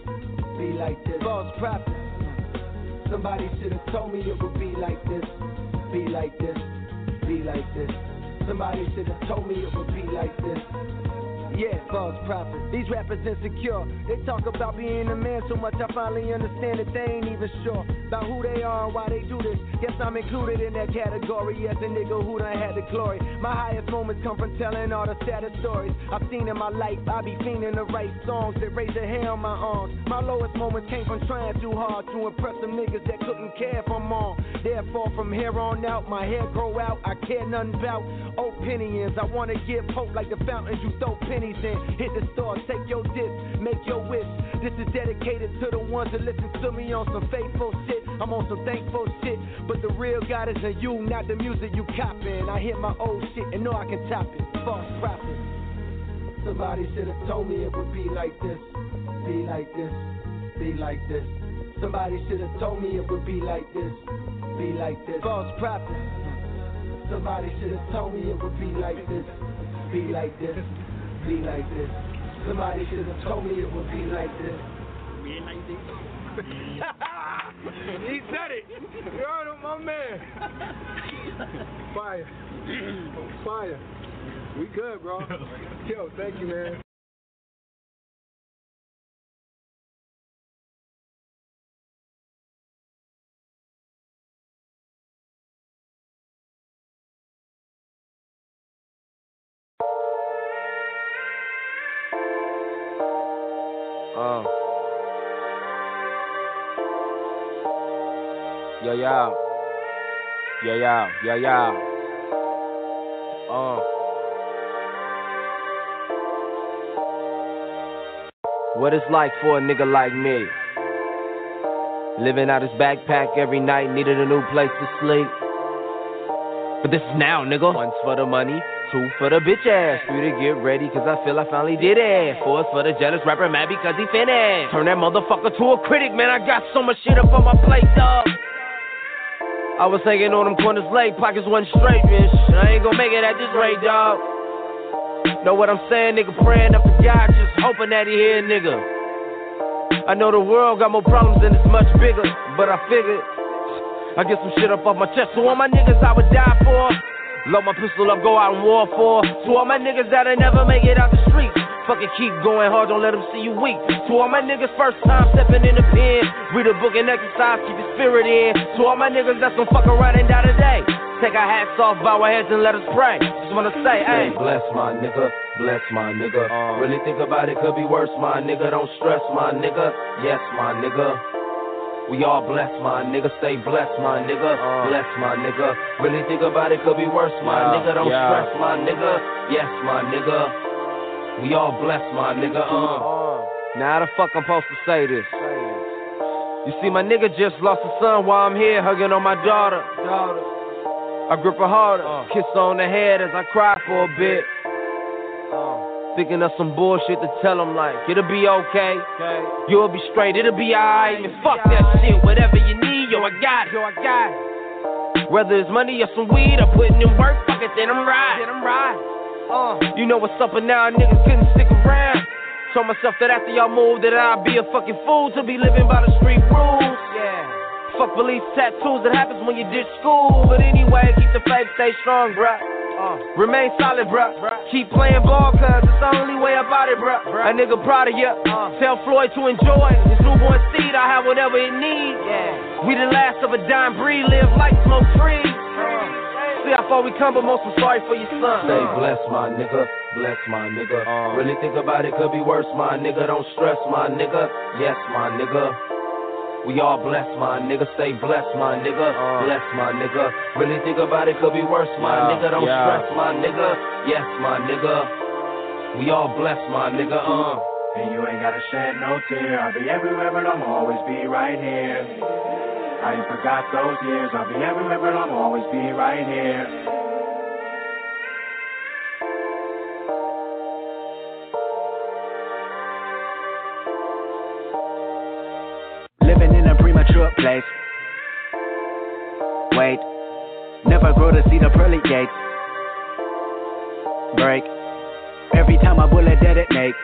be like this. False prophets. Somebody should have told me it would be like this, be like this, be like this. Somebody should have told me it would be like this. Yeah, false prophet. These rappers insecure. They talk about being a man so much I finally understand that they ain't even sure about who they are and why they do this. Guess I'm included in that category as a nigga who done had the glory. My highest moments come from telling all the saddest stories I've seen in my life. I be fiending to write songs that raise the hair on my arms. My lowest moments came from trying too hard to impress some niggas that couldn't care for more. Therefore, from here on out, my hair grow out. I care nothing about opinions. I wanna give hope like the fountains you throw Hit the store, take your dip, make your wish. This is dedicated to the ones that listen to me on some faithful shit. I'm on some thankful shit. But the real God is in you, not the music you copying. I hear my old shit and know I can top it. False prophet. Somebody should have told me it would be like this, be like this, be like this. Somebody should have told me it would be like this, be like this. False prophet. Somebody should have told me it would be like this, be like this, be like this. Somebody should have told me it would be like this. He said it. You heard him, my man. Fire. Fire. We good, bro. Yo, thank you, man. Yo, yo. Yo, yo, yo, yo. Uh. What it's like for a nigga like me. Living out his backpack every night, needed a new place to sleep. But this is now, nigga. One's for the money, two for the bitch ass. Three to get ready, cause I feel I finally did it. Four's for the jealous rapper mad because he finished. Turn that motherfucker to a critic, man. I got so much shit up on my plate, dog. I was hanging on them corners late, pockets wasn't straight, bitch. I ain't gonna make it at this rate, dog. Know what I'm saying, nigga? Praying up to God, just hoping that he hear, nigga. I know the world got more problems and it's much bigger, but I figured I get some shit up off my chest. So all my niggas I would die for. Load my pistol up, go out and war for. To all my niggas that ain't never make it out the streets. Fucking keep going hard, don't let them see you weak. To all my niggas, first time stepping in the pen. Read a book and exercise, keep the spirit in. To all my niggas that's gonna fuck around and die today. Take our hats off, bow our heads and let us pray. Just wanna say, hey. Bless my nigga, bless my nigga. Uh. really think about it, could be worse, my nigga. Don't stress, my nigga. Yes, my nigga. We all blessed, my nigga. Stay blessed, my nigga. Uh. Bless my nigga. Really think about it, could be worse, my Yeah, nigga. Don't yeah. stress, my nigga. Yes, my nigga. We all blessed, my nigga. Uh. Now how the fuck I'm supposed to say this? You see, my nigga just lost a son while I'm here hugging on my daughter. I grip her harder, kiss her on the head as I cry for a bit. Thinking of some bullshit to tell him like, it'll be okay. You'll be straight, it'll be alright. And fuck that shit, whatever you need, yo, I got it. Yo, I got it. Whether it's money or some weed, I'm putting in work, fuck it, then I'm right. Then I'm right. Uh, you know what's up, and now niggas couldn't stick around. Told myself that after y'all move, that I'd be a fucking fool to be living by the street rules. Yeah. Fuck police tattoos, it happens when you ditch school. But anyway, keep the faith, stay strong, bruh. Uh, remain solid, bruh. Keep playing ball, cuz it's the only way about it, bruh. A nigga proud of ya. Tell Floyd to enjoy his newborn seed. I have whatever it needs. Yeah. We the last of a dying breed, live like smoke trees. See how far we come, but most I'm sorry for your son. Stay blessed, my nigga. Bless my nigga. really think about it, could be worse, my nigga. Don't stress, my nigga. Yes, my nigga. We all blessed, my nigga. Stay blessed, my nigga. Bless my nigga. Really think about it, could be worse, my Yeah, nigga. Don't yeah. stress, my nigga. Yes, my nigga. We all blessed, my nigga. Uh. And you ain't gotta shed no tear. I'll be everywhere, but I'm always be right here. I ain't forgot those years. I'll be everywhere, but I'm always be right here. Living in a premature place. Wait, never grow to see the pearly gates. Break. Every time a bullet detonate.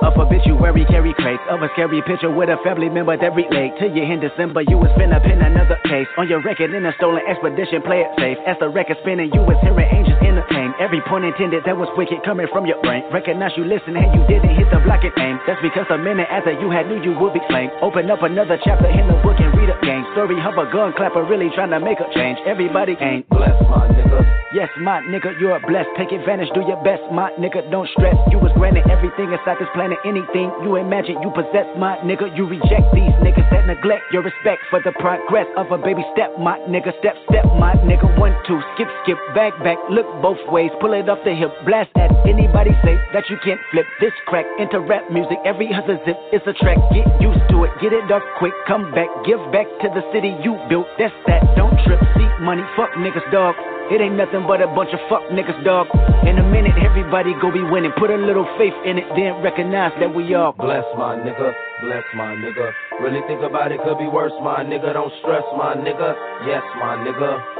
Of obituary carry crates of a scary picture with a family member that relate to you in December. You was finna pin another case on your record in a stolen expedition. Play it safe. As the record spinning, you was hearing angels entertain. Every point intended that was wicked coming from your brain. Recognize you listen and you didn't hit the block and aim. That's because a minute after you had knew you would be slain. Open up another chapter in the book and a game. Story of a gun clapper really trying to make a change. Everybody ain't blessed, my nigga. Yes, my nigga, you're blessed. Take advantage, do your best, my nigga. Don't stress. You was granted everything inside this planet. Anything you imagine, you possess, my nigga. You reject these niggas that neglect your respect for the progress of a baby step, my nigga. Step, step, my nigga. One, two, skip, skip, back, back. Look both ways, pull it off the hip. Blast at anybody say that you can't flip this crack into rap music. Every other zip is a track. Get used to it, get it up quick. Come back, give back to the city you built. That's that. Don't trip, see money, fuck niggas, dog. It ain't nothing but a bunch of fuck niggas, dog. In a minute, everybody go be winning. Put a little faith in it, then recognize that we all Bless my nigga, bless my nigga. Really think about it, could be worse, my nigga. Don't stress, my nigga. Yes, my nigga.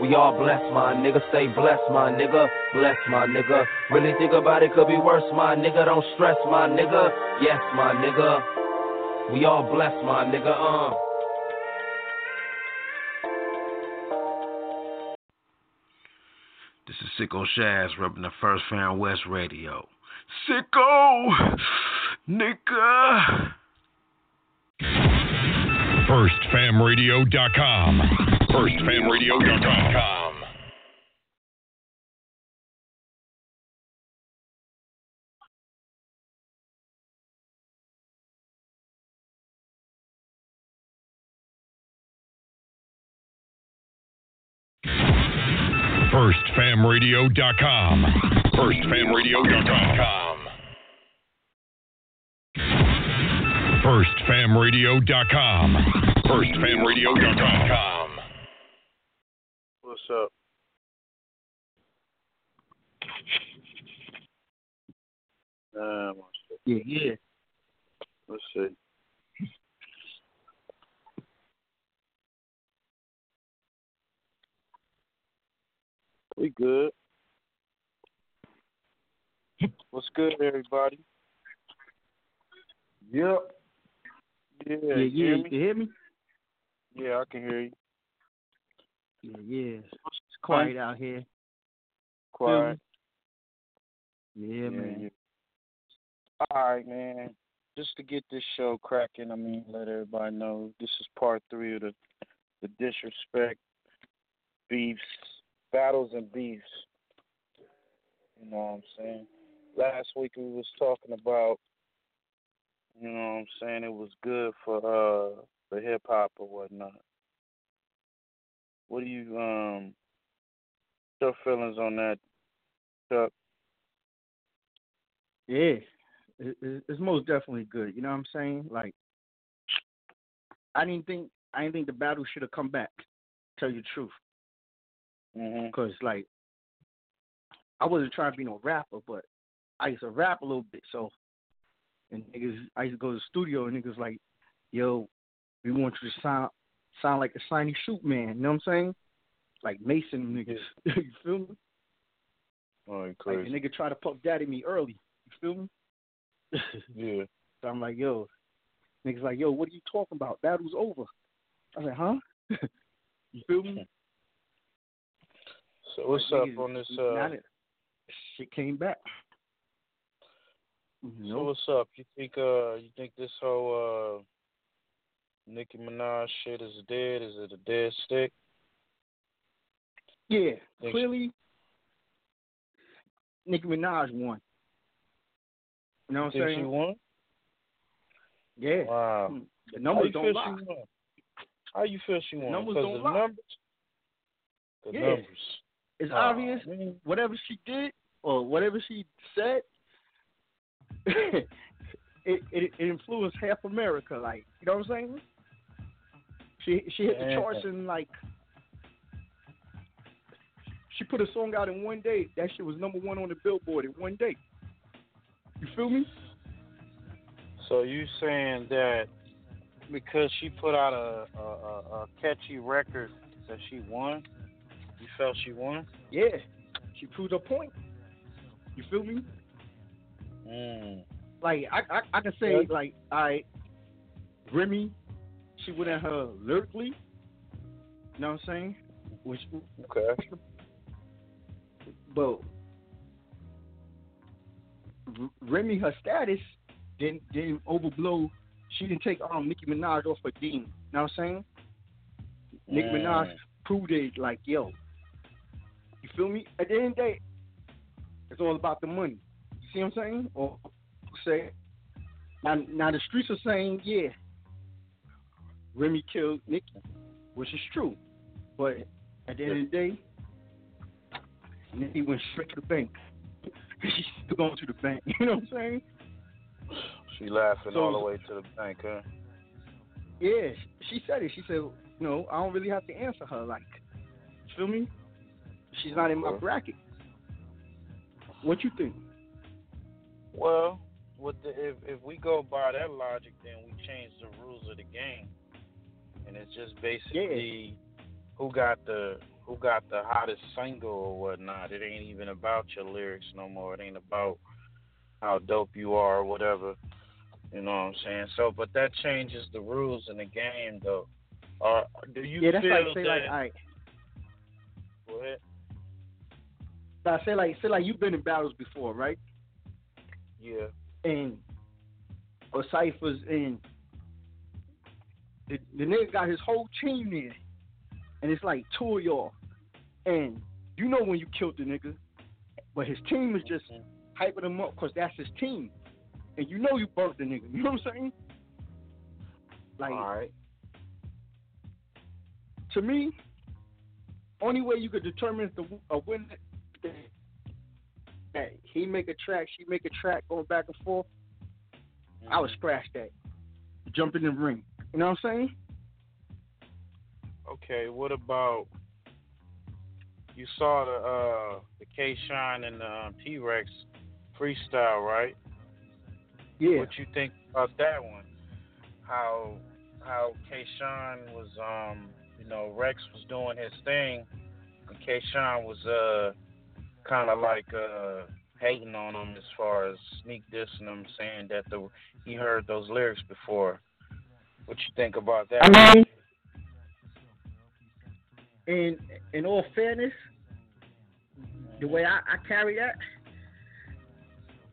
We all blessed, my nigga. Stay blessed, my nigga. Bless my nigga. Really think about it, could be worse, my nigga. Don't stress, my nigga. Yes, my nigga. We all blessed, my nigga. Uh. This is Sicko Shaz repping the First Fam West Radio. Sicko! Nigga! FirstFamRadio.com. FirstFamRadio.com. FirstFamRadio.com. FirstFamRadio.com. FirstFamRadio.com. FirstFamRadio.com. What's up? Um, Yeah, yeah. let's see. We good. What's good, everybody? Yep. Yeah, yeah, you yeah. hear me? can hear me? Yeah, I can hear you. Yeah, yeah. It's quiet out here. Quiet. Yeah, man. yeah. All right, man. Just to get this show cracking, I mean, let everybody know this is part three of the the disrespect, beefs, battles and beefs. You know what I'm saying? Last week we was talking about, you know what I'm saying, it was good for uh for hip hop or whatnot. What do you um your feelings on that, Chuck? Yeah, it, it, it's most definitely good. You know what I'm saying? Like, I didn't think I didn't think the battle should have come back. Tell you the truth, Mm-hmm. because like, I wasn't trying to be no rapper, but I used to rap a little bit. So, and niggas, I used to go to the studio and niggas like, yo, we want you to sound sound like a shiny shoot man. You know what I'm saying? Like Mason niggas. *laughs* you feel me? Oh, you Like crazy. a nigga try to puff daddy me early. You feel me? *laughs* *laughs* yeah. So I'm like, yo, niggas like, yo, what are you talking about? Battle's over. I was like, huh? you feel me? So what's up niggas- on this uh shit came back. So Nope. what's up? You think uh you think this whole uh Nicki Minaj shit is dead? Is it a dead stick? Yeah, Think- clearly, Nicki Minaj won. You know what I'm saying? she won? Yeah. Wow. Hmm. The How numbers you don't feel lie. she? How you feel she won? Numbers 'Cause don't the lie. numbers. The Yeah. numbers. It's Oh, obvious man. whatever she did or whatever she said, *laughs* it, it it influenced half America. Like you know what I'm saying? She she hit the charts in like she put a song out in one day. That shit was number one on the Billboard in one day. You feel me? So you saying that because she put out a, a, a, a catchy record that she won? Felt she won? Yeah, she proved her point. You feel me? Mm. Like I I, I can say Yeah. like I Remy, she went at her lyrically. You know what I'm saying? Which Okay. but R- Remy, her status didn't didn't overblow. She didn't take um Nicki Minaj off her team. You know what I'm saying? Nicki Mm. Minaj proved it like yo. You feel me? At the end of the day, it's all about the money. You see what I'm saying? Or say now now the streets are saying yeah. Remy killed Nicki, which is true. But at the end of the day, Nicki went straight to the bank. *laughs* She's still going to the bank. *laughs* You know what I'm saying? She laughing So- all the way to the bank, huh? Yeah, she said it. She said, you know, I don't really have to answer her. Like, feel me? She's not in my Okay. bracket. What you think? Well, with the, if if we go by that logic, then we change the rules of the game, and it's just basically who got the who got the hottest single or whatnot. It ain't even about your lyrics no more. It ain't about how dope you are or whatever. You know what I'm saying? So, but that changes the rules in the game, though. Or do you yeah, that's feel like say that? like, all right. Go ahead. I say like say like you've been in battles before, right? Yeah. And or ciphers and the, the nigga got his whole team there, and it's like two of y'all, and you know when you killed the nigga, but his team is just hyping him up because that's his team, and you know you burnt the nigga. *laughs* You know what I'm saying? Like, All right. to me, only way you could determine if the a winner that he make a track, she make a track, going back and forth. I would scratch that, jump in the ring. You know what I'm saying? Okay, what about you saw the uh the K Shine and the um, T Rex freestyle, right? Yeah. What you think about that one? How how K Shine was um you know Rex was doing his thing, and K Shine was uh kind of like uh hating on him as far as sneak dissing him, saying that the he heard those lyrics before. What you think about that? I mean, in in all fairness, the way I, I carry that,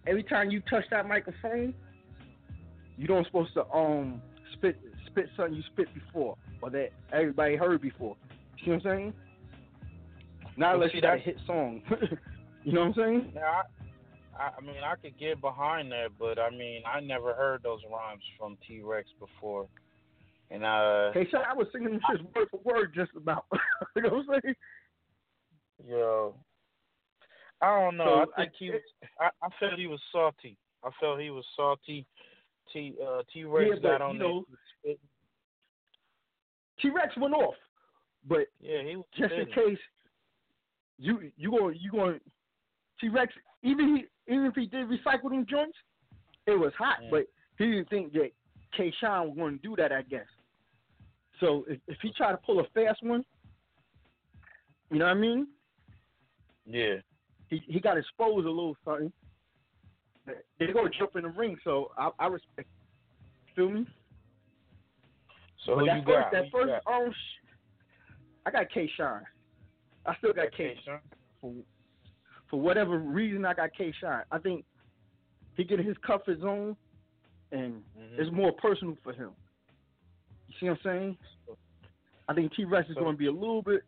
every time you touch that microphone, you don't supposed to um spit spit something you spit before or that everybody heard before. You know what I'm saying? Not unless you got a hit song. *laughs* you know what I'm saying? Now, I, I, mean, I could get behind that, but I mean, I never heard those rhymes from T Rex before, and uh, Hey, so I was singing them shit word for word just about. *laughs* you know what I'm saying? yo, I don't know. So, I think he was. I, I felt he was salty. I felt he was salty. T uh, T Rex Yeah, got on you know, T Rex went off, but Yeah, he was just in case you you going you going T Rex even he even if he did recycle them joints, it was hot, Mm. but he didn't think that K Shine was going to do that. I guess. So if, if he tried to pull a fast one, you know what I mean? Yeah. He he got exposed a little something. They're gonna jump in the ring, so I, I respect. Feel me? So but who that you first, got? That Who first, um, sh- I got K Shine. I still got K for for whatever reason. I got K Shine. I think he get in his comfort zone, and Mm-hmm. it's more personal for him. You see what I'm saying? I think T Rex is So- going to be a little bit.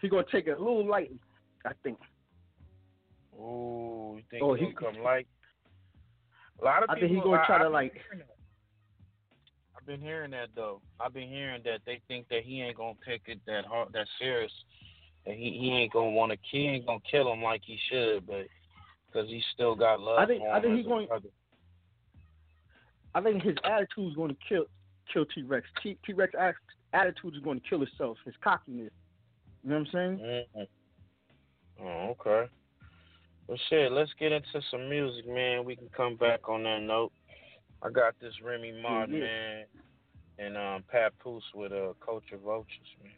He's going to take it a little lightly. I think. Ooh, you think Oh, he'll he- come light? A lot of I people. think he's going to try I, to I've like. been hearing that. I've been hearing that though. I've been hearing that they think that he ain't gonna take it that hard, that serious. That he he ain't gonna want to. He ain't gonna kill him like he should, but because he still got love. I think- I think he's going- brother. I think his attitude is going to kill kill T Rex. T Rex attitude is going to kill itself. His cockiness. You know what I'm saying? Mm-hmm. Oh, okay. Well, shit, let's get into some music, man. We can come back on that note. I got this Remy Martin, man, and um, Papoose with uh, Culture Vultures, man.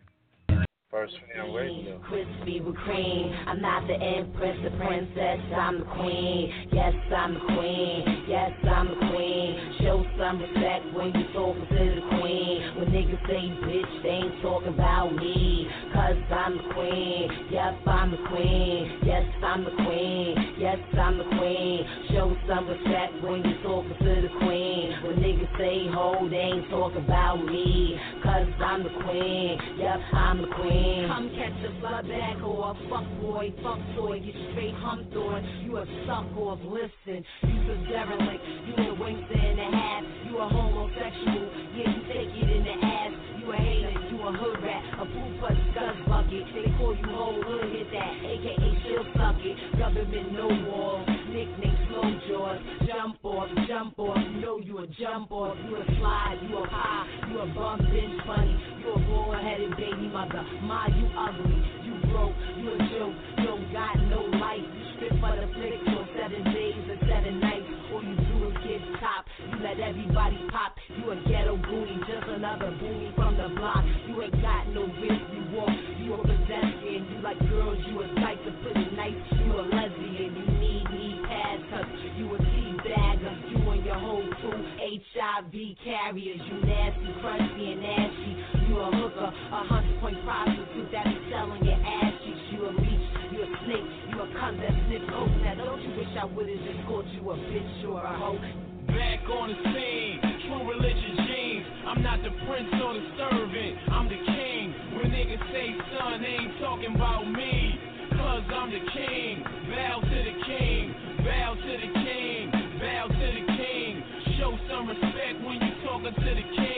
First Fam Radio. Crispy with cream. I'm not the empress, the princess. I'm the queen. Yes, I'm the queen. Yes, I'm the queen. Show some respect when you talking to the queen. When niggas say bitch, they ain't talking about me. Cause I'm the queen. Yep, I'm the queen. Yes, I'm the queen. Yes, I'm the queen. Show some respect when you talking to the queen. When niggas say ho, they ain't talking about me. Cause I'm the queen. Yep, I'm the queen. Come catch a blood bag or a fuck boy, fuck toy. You straight humped on. You a suck off, listen. You's a derelict. You a waste and a half. You a homosexual. Yeah, you take it in the ass. You a hater. You a hood rat. A poop puss scuzz bucket. They call you whole hood hit that. AKA still suck it. Government no walls. Slow. Jump off, jump off. You know you a jump off. You a slide. You a high. You a bum bench bunny. You a bald headed baby mother. Ma, you ugly. You broke. You a joke. You don't got no life. You strip for the flick for seven days or seven nights. All you do is get top. You let everybody pop. You a ghetto booty. Just another booty from the block. You ain't got no wrist. You walk. You a pedestrian. You like girls. You a type to put it nice. You a lesbian. You HIV carriers. You nasty, crusty, and ashy. You a hooker, a hundred point prostitute that be selling your ass cheeks. You a leech, you a snake, you a cunt that sniff coke. Now don't you wish I would've just called you a bitch or a hoe? Back on the scene, true religion jeans. I'm not the prince or the servant, I'm the king. When niggas say son, they ain't talking about me. Cause I'm the king. Bow to the king, bow to the king, talking to the king.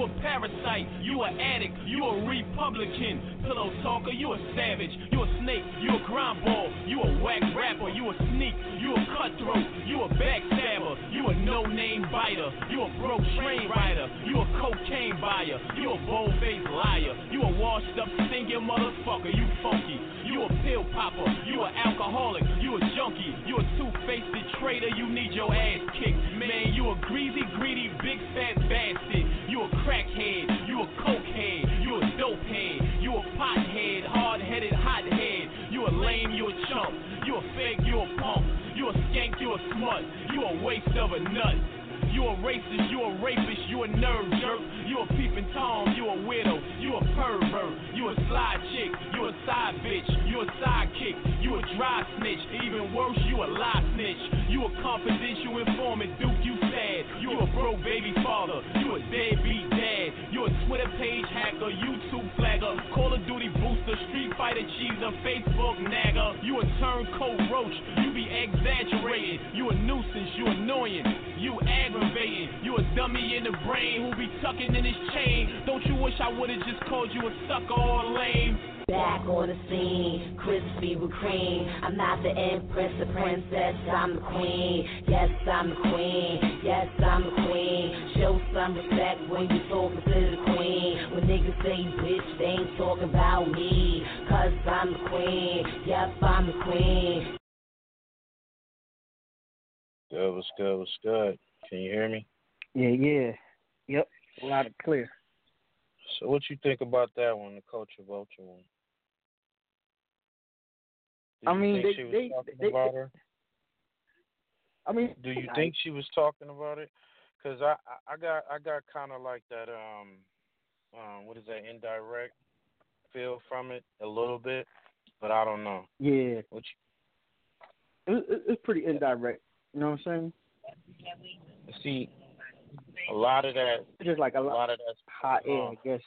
You a parasite, you a addict, you a Republican. Pillow talker, you a savage, you a snake, you a grind ball, you a whack rapper, you a sneak, you a cutthroat, you a backstabber, you a no-name biter, you a broke train rider, you a cocaine buyer, you a bold-faced liar, you a washed-up stinking motherfucker, you funky, you a pill popper, you a alcoholic, you a junkie, you a two-faced traitor, you need your ass kicked. Man, you a greasy, greedy, big fat bastard. You a crackhead, you a cokehead, you a dope head, you a pothead, hard-headed hothead. You a lame, you a chump, you a fake, you a punk. You a skank, you a smut. You a waste of a nut. You a racist, you a rapist, you a nerve jerk. You a peeping Tom, you a widow, you a pervert. You a slide chick, you a side bitch, you a sidekick, you a dry snitch. Even worse, you a lie snitch. You a confidential informant, Duke, you sad. You a broke baby father, you a deadbeat dad. You a Twitter page hacker, YouTube flagger, Call of Street Fighter cheeser, Facebook nagger. You a turncoat roach, you be exaggerating. You a nuisance, you annoying, you aggravating. You a dummy in the brain who be tucking in his chain. Don't you wish I would've just called you a sucker or lame? Back on the scene, crispy with cream. I'm not the empress, the princess, I'm the queen. Yes, I'm the queen. Yes, I'm the queen. Show some respect when you talking to the queen. When niggas say bitch, they ain't talking about me. Cause I'm the queen. Yep, I'm the queen. Good, what's good, what's good? Can you hear me? Yeah, yeah. Yep. Loud and clear. So what you think about that one, the Culture Vulture one? I you mean, think they- she was they- talking they- about her? I mean, Do you I- think she was talking about it? Cause I I- got I got kind of like that um um what is that indirect feel from it a little bit, but I don't know. Yeah. What It, it, it's pretty indirect. You know what I'm saying? see? A lot of that, just like a a lot, lot of that hot air, I guess.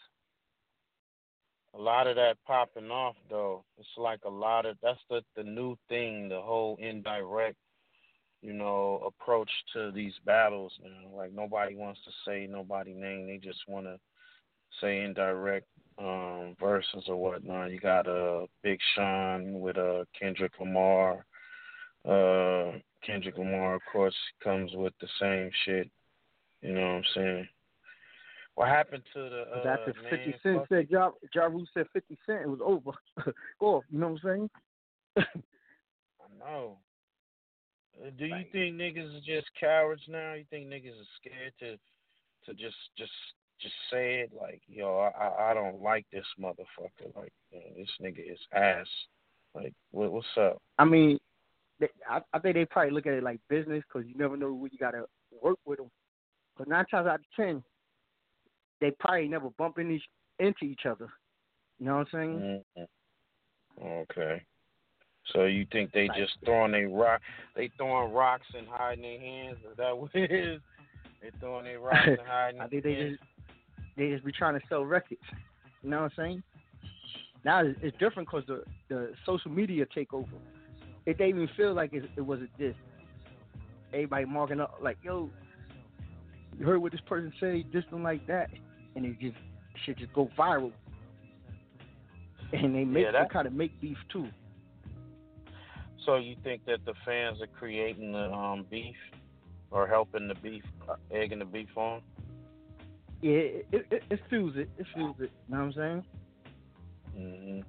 A lot of that popping off though. It's like a lot of that's the the new thing, the whole indirect, you know, approach to these battles you now. Like nobody wants to say nobody name, they just want to say indirect um verses or whatnot. You got uh Big Sean with uh Kendrick Lamar. Uh Kendrick Lamar of course comes with the same shit. You know what I'm saying? What happened to the uh, after 50 Cent fuck- said, Ja, ja Rule said 50 Cent, it was over. *laughs* Go off. You know what I'm saying? I know. Uh, Do you think niggas are just cowards now? You think niggas are scared to to just just just say it like, yo, I I- don't like this motherfucker. Like, you know, this nigga is ass. Like, what what's up? I mean, they, I, I think they probably look at it like business because you never know when you got to work with them. But nine times out of ten, they probably never bump in each, into each other. You know what I'm saying? Mhm. Okay. So you think they just throwing they rock? They throwing rocks and hiding their hands? Is that what it is? They throwing their rocks and *laughs* hiding. I think they hands? just they just be trying to sell records. You know what I'm saying? Now it's, different because the the social media take over. It didn't even feel like it, it was a diss. Everybody marking up like, "Yo, you heard what this person say? This and like that," and it just shit just go viral. And they make Yeah, that- they kind of make beef too. So you think that the fans are creating the um, beef or helping the beef, uh, egging the beef on? Yeah, it it, it, it fuels it. It fuels it. You know what I'm saying?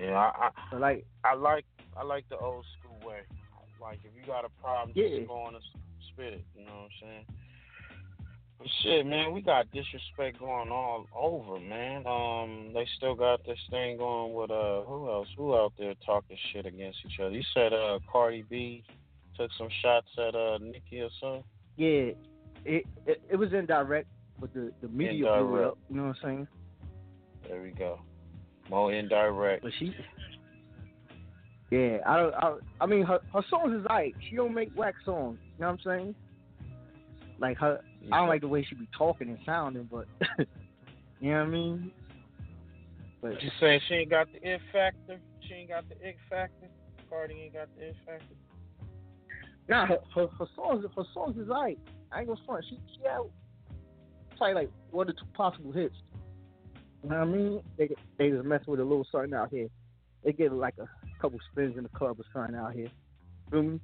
hmm Yeah, I, I like I like I like the old school way. Like if you got a problem, Yeah. just go on and spit it. You know what I'm saying? Shit, man, we got disrespect going all over, man. Um, they still got this thing going with uh, who else? Who out there talking shit against each other? You said uh, Cardi B took some shots at uh Nicki or something. Yeah, it it, it was indirect, but the the media blew it up. You know what I'm saying? There we go. More indirect. But she, yeah, I don't. I, I mean, her her songs is alright. She don't make whack songs. You know what I'm saying? Like her, I don't like the way she be talking and sounding, but *laughs* you know what I mean. But You saying she ain't got the it factor? She ain't got the it factor? Cardi ain't got the it factor? nah, her, her her songs her songs is alright. I ain't gonna front. She she had probably like one or two possible hits. You know what I mean? They they was messing with a little something out here. They get like a couple spins in the club or something out here. Feel me?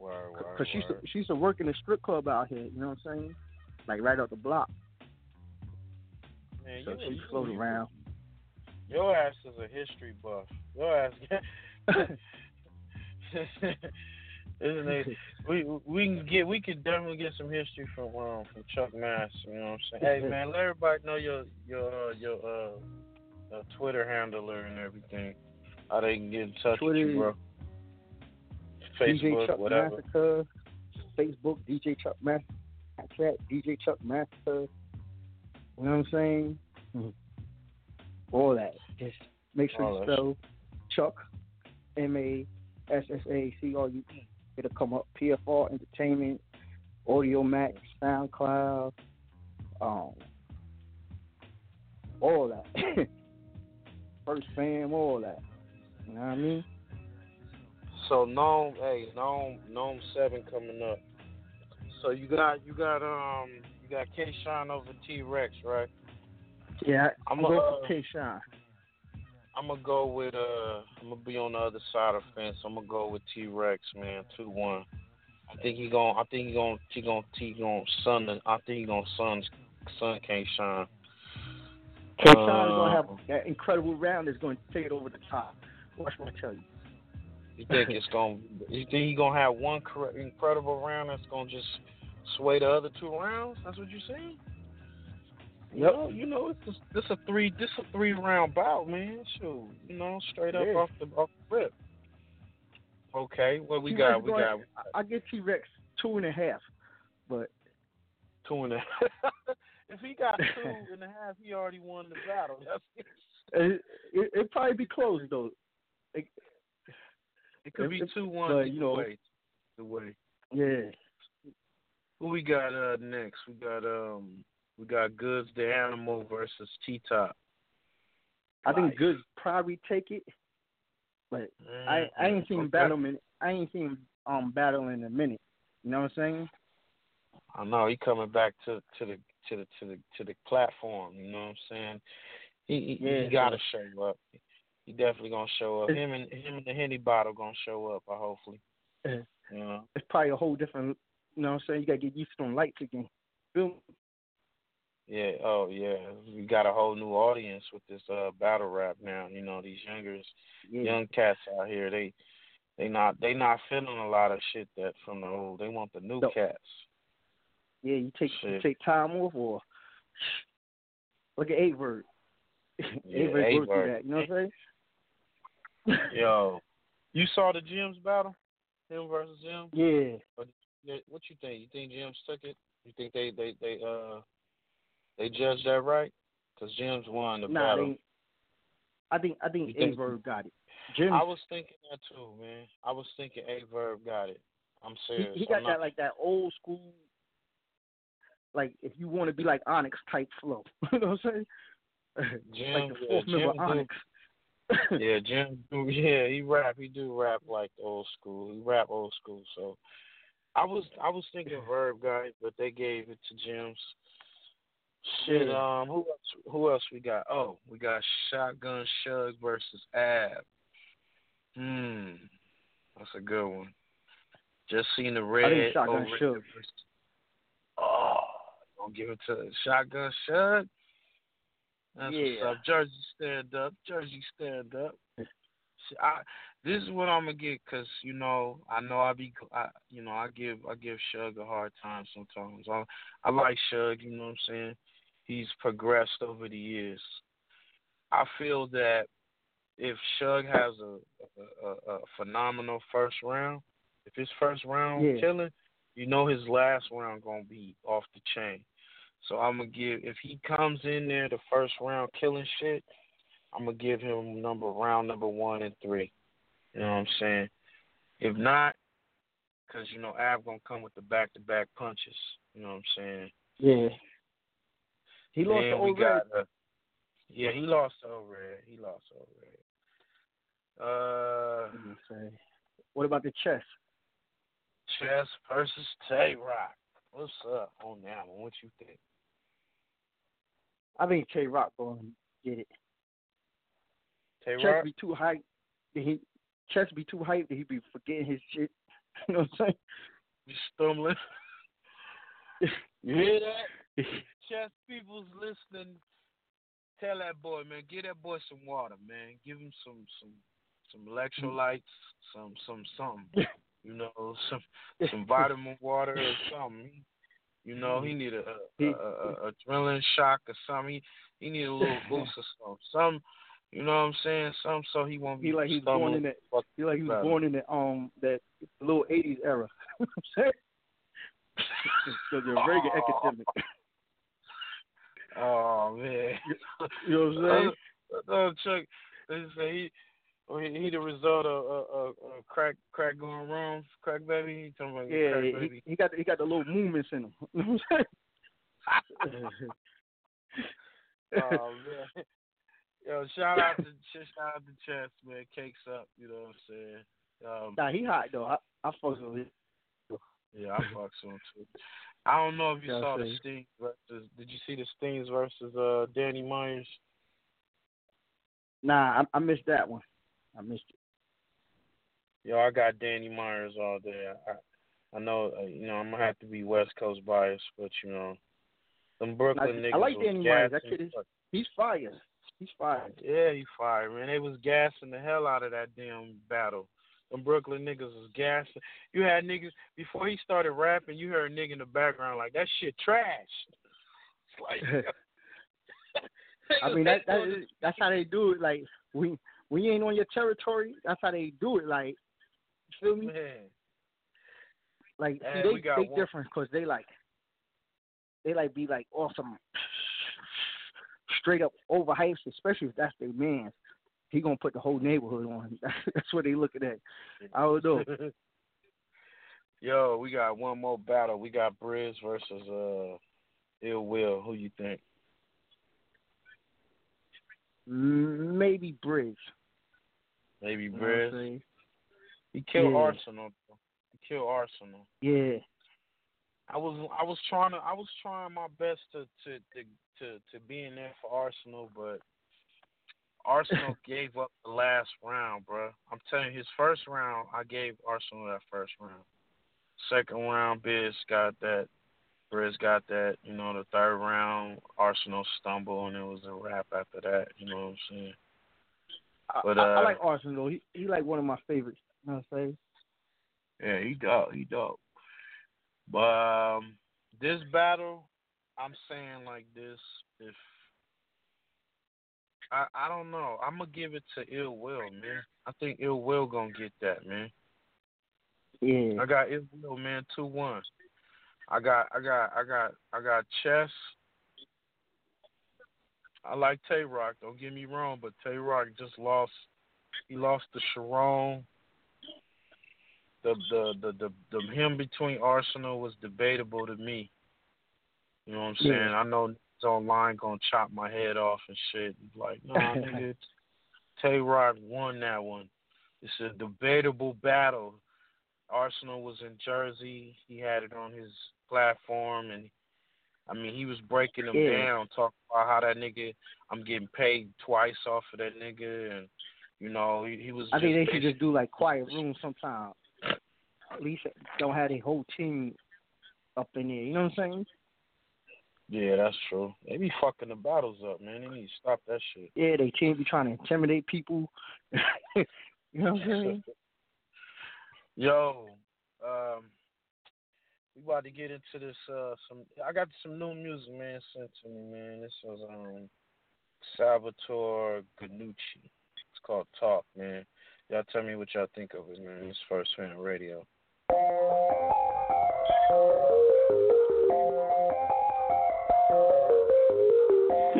Word, word, Cause she used to, she used to work in a strip club out here. You know what I'm saying? Like right out the block. Man, So you, she you- float you- around. Your ass is a history buff. Your ass. *laughs* Isn't it? *laughs* We we can get we could definitely get some history from um from Chuck Mass. You know what I'm saying? Hey man, let everybody know your your uh, your uh, uh Twitter handler and everything. How they can get in touch Twitter, with you, bro? DJ Facebook, Chuck whatever. Massacre, Facebook, DJ Chuck Massacre, Snapchat, DJ Chuck Massacre. You know what I'm saying? Mhm. All that. Just make sure All you spell Chuck, M A S S A C R U E. It'll come up. PFR Entertainment, Audio Max, SoundCloud, um, all that. *laughs* First fam, all that. You know what I mean? So NOME, hey, NOME, NOME Seven coming up. So you got you got um you got K Shine over T Rex, right? Yeah, I'm uh, for K Shine. I'm gonna go with uh I'm gonna be on the other side of the fence. I'm gonna go with T Rex, man, two one. I think he gonna I think he gon' he gon' he gon' sun I think he gon' sun sun can't shine. K Shine is gonna have Uh, that incredible round that's gonna take it over the top. Watch what I tell you. You think it's gonna? You think he gonna have one incredible round that's gonna just sway the other two rounds? That's what you're saying? You Yep. know, you know, it's just, this a three, this a three round bout, man. Shoot, you know, straight up Yeah. off the off the rip. Okay, what we T-Rex got? We got I get T Rex two and a half, but two and a half. *laughs* if he got two *laughs* and a half, he already won the battle. That's *laughs* it, it, it'd probably be close though. It, it could be two one but, you know- way. The way. yeah. Who we got uh next? We got um we got Goods the Animal versus T Top. I think Goods probably take it, but I I ain't seen Okay. battle in I ain't seen um battle in a minute. You know what I'm saying? I know he coming back to to the to the to the to the platform. You know what I'm saying? He he, Yeah. he gotta show up. He definitely gonna show up. It's- Him and him and the Henny bottle gonna show up. I hopefully. Yeah. You know. It's probably a whole different. You know what I'm saying? You gotta get used to them lights again. Feel? Yeah. Oh yeah. We got a whole new audience with this uh battle rap now. You know these youngers, Yeah. young cats out here. They they not they not feeling a lot of shit that from the old. They want the new No. cats. Yeah, you take you take time off or *sniffs* look at Aye Verb. *laughs* Yeah, Aye Verb that. You know what I'm saying? Yo, you saw the Jim's battle? Him versus Jim? Yeah. What you think? You think Jim's took it? You think they they they uh they judged that right? Because Jim's won the Nah, battle. they, I think I think You A think- got it. Jim, I was thinking that too, man. I was thinking Aye Verb got it. I'm he, serious. he got I'm not, that like that old school, like if you want to be like Onyx type flow. *laughs* you know what I'm saying? *laughs* Jim, like the yeah, fourth member Jim Onyx. *laughs* yeah, Jim. Yeah, he rap. He do rap like old school. He rap old school. So I was I was thinking Verb guy, but they gave it to Jim's. Shit. Um. Who else? Who else we got? Oh, we got Shotgun Suge versus Ab. Hmm. That's a good one. Just seen the red. I think Shotgun Suge. Oh, gonna give it to Shotgun Suge. That's Yeah. what's up. Jersey stand up. Jersey stand up. I, this is what I'm gonna get because you know I know I be I, you know I give I give Suge a hard time sometimes. I I like Suge. You know what I'm saying? He's progressed over the years. I feel that if Suge has a a, a, a phenomenal first round, if his first round Yeah. killing, you know his last round gonna be off the chain. So I'm gonna give if he comes in there the first round killing shit, I'm gonna give him number round number one and three. You know what I'm saying? If not, because you know Ab gonna come with the back to back punches. You know what I'm saying? Yeah. He lost Then to we got, uh, yeah, he lost to Red. He lost to Red. Uh. What about the chess? Chess versus Tay Roc. What's up on that one? What you think? I think K Rock gonna get it. Chess Rock? be too hyped. He Chess be too hyped that he be forgetting his shit. *laughs* You know what I'm saying? You stumbling? you hear that? *laughs* Chess people's listening. Tell that boy, man, give that boy some water, man. Give him some some some electrolytes, some some something. *laughs* You know, some *laughs* some vitamin water or something. You know, he need a a, a, a adrenaline shock or something. He, he need a little *laughs* boost or something. Some You know what I'm saying? Some so he won't be He like he was born in that. He like he was born in the um that little '80s era. *laughs* You know what I'm saying? so the Reagan academic. Oh man. You know what I'm saying? Uh, Chuck, they say he, well, he he the result of uh, uh, uh, crack crack going wrong, crack baby. He talking about Yeah, crack he, baby. he got he got the little movements in him. *laughs* You know what I'm saying? *laughs* oh man. Yo, shout out to shout out to Chess, man. Cakes up, you know what I'm saying? Um, nah, he hot though. I I fuck with him. yeah, I fucks with him too. I don't know if you Yeah, saw the. Sting versus. Did you see the Stings versus uh Danny Myers? Nah, I, I missed that one. I missed you. Yo, I got Danny Myers all day. I, I know, uh, you know, I'm gonna have to be West Coast biased, but you know, them Brooklyn I, niggas I like Danny Myers. That kid is he's fire. He's fire. Yeah, he fired, man. They was gassing the hell out of that damn battle. Them Brooklyn niggas was gassing. You had niggas before he started rapping. You heard a nigga in the background like that shit trash. It's like, *laughs* I *laughs* mean that that is, that's how they do it. Like we when you ain't on your territory, that's how they do it. Like feel me? man. Like Man, see, they they one- different because they like they like be like awesome, straight up overhyped, especially if that's their man. He gonna put the whole neighborhood on. *laughs* that's what they looking at. I don't know. *laughs* Yo, we got one more battle. We got Briz versus uh Ill Will. Who you think? Maybe Briggs. Maybe You know what I'm Briz. He killed Yeah. Arsenal. He killed Arsenal. Yeah. I was I was trying to I was trying my best to to to to, to be in there for Arsenal, but Arsenal *laughs* gave up the last round, bro. I'm telling you, his first round, I gave Arsenal that first round. Second round, Biz got that. Briz got that. You know, the third round, Arsenal stumbled, and it was a wrap after that. You know what I'm saying? I, But, I, I uh, like Arsenal. He he like one of my favorites. You know what I'm saying? Yeah, he dope. He dope. But um, this battle, I'm saying like this: if I I don't know, I'm gonna give it to Ill Will, man. I think Ill Will gonna get that, man. Yeah. I got Ill Will, man, two one. I got I got I got I got Chess. I like Tay Roc. Don't get me wrong, but Tay Roc just lost. He lost to Charron. The the the the, the him between Arsenal was debatable to me. You know what I'm saying? Yeah. I know it's online gonna chop my head off and shit. Like, nah, *laughs* nigga, Tay Roc won that one. It's a debatable battle. Arsenal was in Jersey. He had it on his platform, and I mean, he was breaking them Yeah. down, talking about how that nigga, I'm getting paid twice off of that nigga, and you know, he, he was. I think they should just do like quiet rooms sometimes. At least don't have their whole team up in there. You know what I'm saying? Yeah, that's true. They be fucking the battles up, man. They need to stop that shit. Yeah, they can't be trying to intimidate people. *laughs* you know what I'm saying? *laughs* Yo, um, we about to get into this. Uh, some I got some new music, man, sent to me, man. This was um Salvatore Ganucci. It's called Talk, man. Y'all tell me what y'all think of it, man. It's First Fam Radio.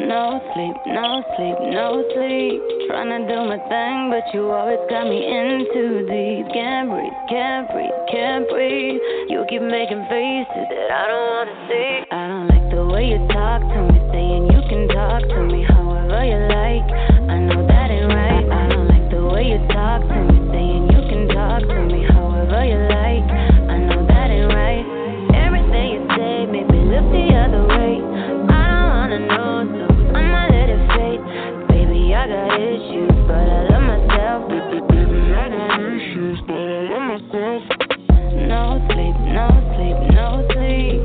No sleep, no sleep, no sleep. Trying to do my thing, but you always got me in too deep. Can't breathe, can't breathe, can't breathe. You keep making faces that I don't wanna see. I don't like the way you talk to me, saying you can talk to me however you like. I know that ain't right. I don't like the way you talk to me, saying you can talk to me however you like. But I love myself. I but I myself. No sleep, no sleep, no sleep.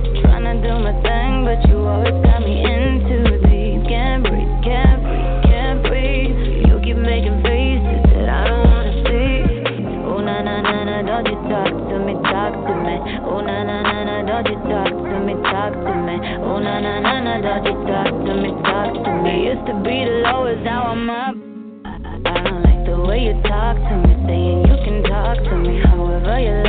Do my thing, but you always got me. Can't breathe, can't breathe, can't breathe. You keep making faces that I don't wanna see. Oh na na na na, don't you talk to me, talk to me. Oh na na na na, don't you talk to me, talk to me. Oh na na na na, don't you talk to me, talk to me. Used to be the lowest, now I'm up talk to me, saying you can talk to me however you like.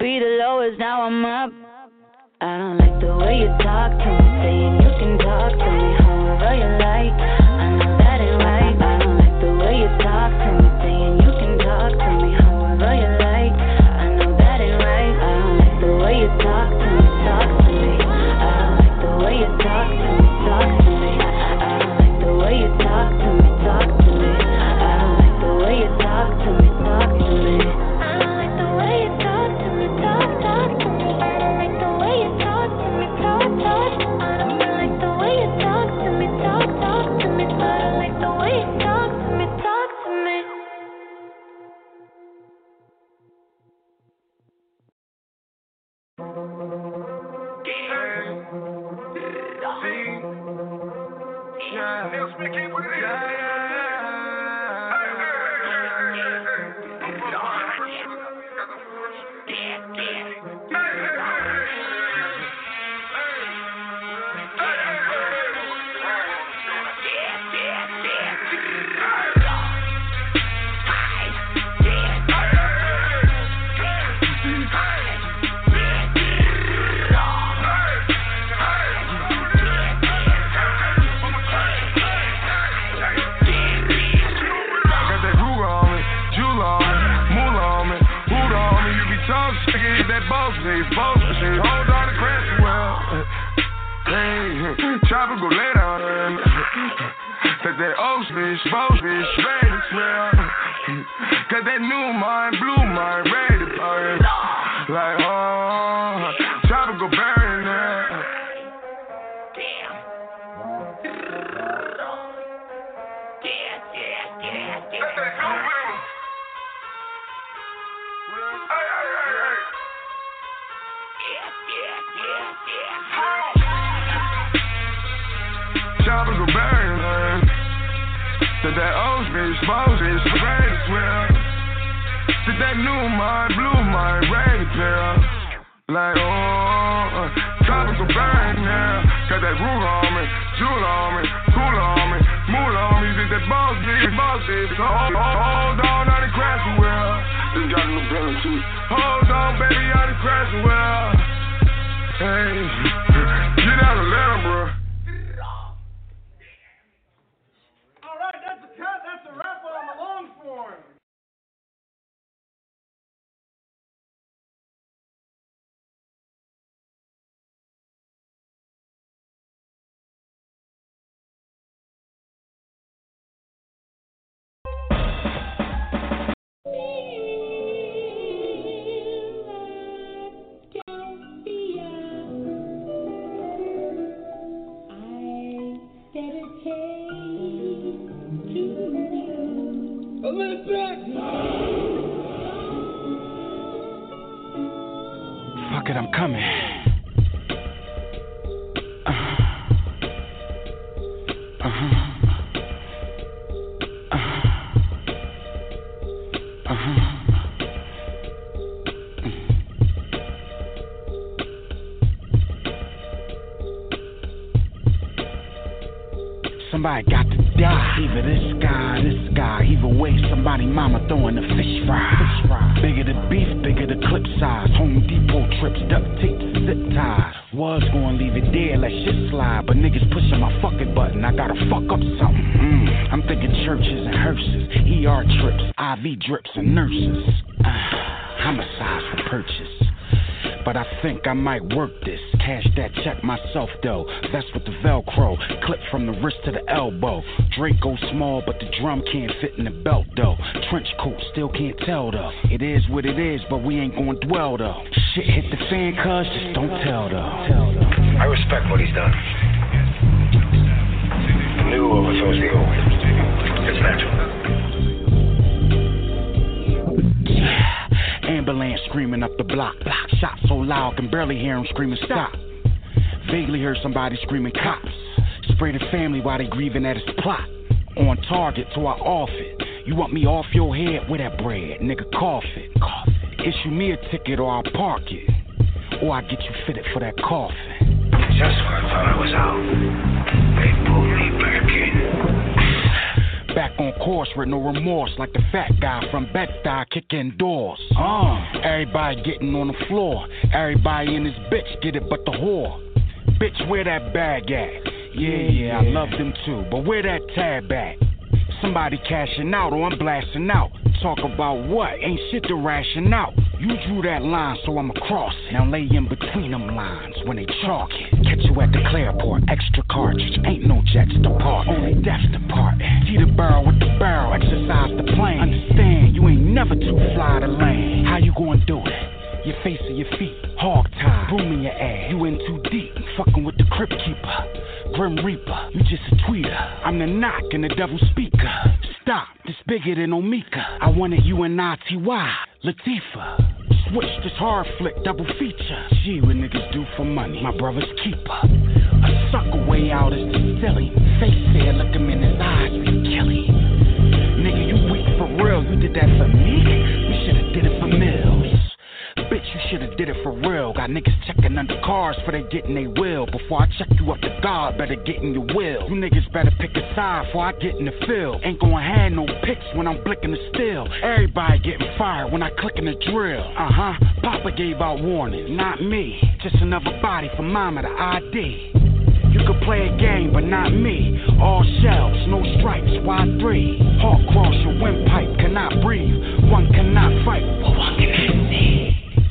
Be the lowest, now I'm up. I don't like the way you talk to me, saying you can talk to me bitch, boss bitch, smell. Got that new mind, blew my ready Did that old bitch, boss bitch, ready to swell. Did that new mind, blue mind, to tell. Like, oh, go burn now. Got that root on me, jewel on me, cool on me, mool on me. Did that boss bitch, boss bitch. Hold, hold, hold on, I done crashed well. Just got a new belly too. Hold on, baby, I done crashed well. Hey, *laughs* get out of there, bro. Either this guy, this guy. Either way, somebody mama throwing the fish fry. Fish fry. Bigger the beef, bigger the clip size. Home Depot trips, duct tape, zip ties. Was gonna leave it there, let shit slide. But niggas pushing my fucking button. I gotta fuck up something. Mm. I'm thinking churches and hearses, ER trips, IV drips and nurses. Ah, homicides for purchase. But I think I might work this. Cash that check myself though. That's with the Velcro. From the wrist to the elbow. Draco small, but the drum can't fit in the belt though. Trench coat still can't tell though. It is what it is, but we ain't gonna dwell though. Shit hit the fan, cuz just don't tell though. I respect what he's done. The new overthrows the old. It's natural. *sighs* ambulance screaming up the block. block. Shot so loud, can barely hear him screaming stop. Vaguely heard somebody screaming cops. Spray the family while they grieving at his plot. On target, so I off it. You want me off your head with that bread, nigga? Cough it. Cough it. Issue me a ticket or I'll park it. Or I get you fitted for that coffin. Just when I thought I was out, they pulled me back in. Back on course with no remorse, like the fat guy from Bed-Stuy kicking doors. Uh, everybody getting on the floor. Everybody in this bitch get it but the whore. Bitch, where that bag at? Yeah, yeah, I love them too, but where that tab at? Somebody cashing out or I'm blasting out. Talk about what? Ain't shit to ration out. You drew that line, so I'm across it. Now lay in between them lines when they chalk it. Catch you at the Clareport, extra cartridge. Ain't no jets depart, only deaths depart. See the barrel with the barrel, exercise the plane. Understand, you ain't never too fly to land. How you gonna do it? Your face or your feet, hog tie, broom in your ass. You in too deep, fucking with the crypt keeper, grim reaper. You just a tweeter. I'm the knock and the devil speaker. Stop, this bigger than Omika. I wanted you and ITY, Latifah. Switch this hard flick, double feature. Gee, what niggas do for money, my brother's keeper. A sucker way out is the silly. Face said, look him in his eyes, we kill him. Nigga, you weak for real, you did that for me? You should've did it for Mills. Bitch, you shoulda did it for real. Got niggas checking under cars for they getting they will. Before I check you up to God, better get in your will. You niggas better pick a side before I get in the field. Ain't gonna have no picks when I'm blicking the steel. Everybody getting fired when I click in the drill. Uh huh. Papa gave out warning, not me. Just another body for mama to ID. You could play a game, but not me. All shells, no stripes, why three? Hawk cross your windpipe, cannot breathe. One cannot fight, but one can.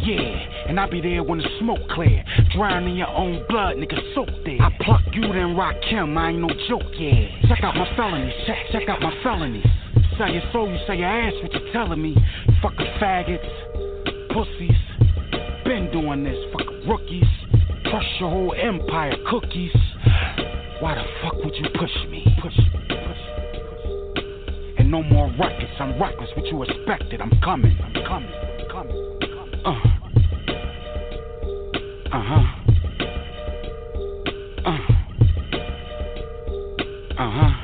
Yeah, and I be there when the smoke clear. Drown in your own blood, nigga, soak there. I pluck you, then rock him, I ain't no joke, yeah. Check out my felonies, check, check out my felonies. Sell your soul, you sell your ass, what you telling me? Fucking faggots, pussies. Been doing this, fucking rookies. Crush your whole empire, cookies. Why the fuck would you push me? Push push push. And no more ruckus, I'm reckless, what you expected, I'm coming, I'm coming. Uh. Uh-huh. Uh. Uh-huh.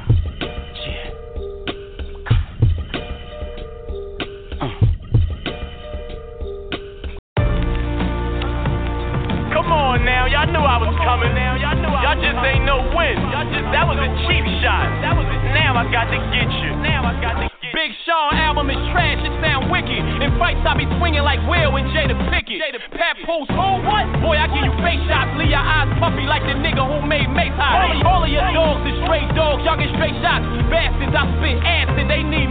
Post, who, what? Boy, I give you face shots, leave your eyes puffy like the nigga who made Mace high. All, of your dogs is straight dogs, y'all get straight shots. Bastards, I spit acid, they need.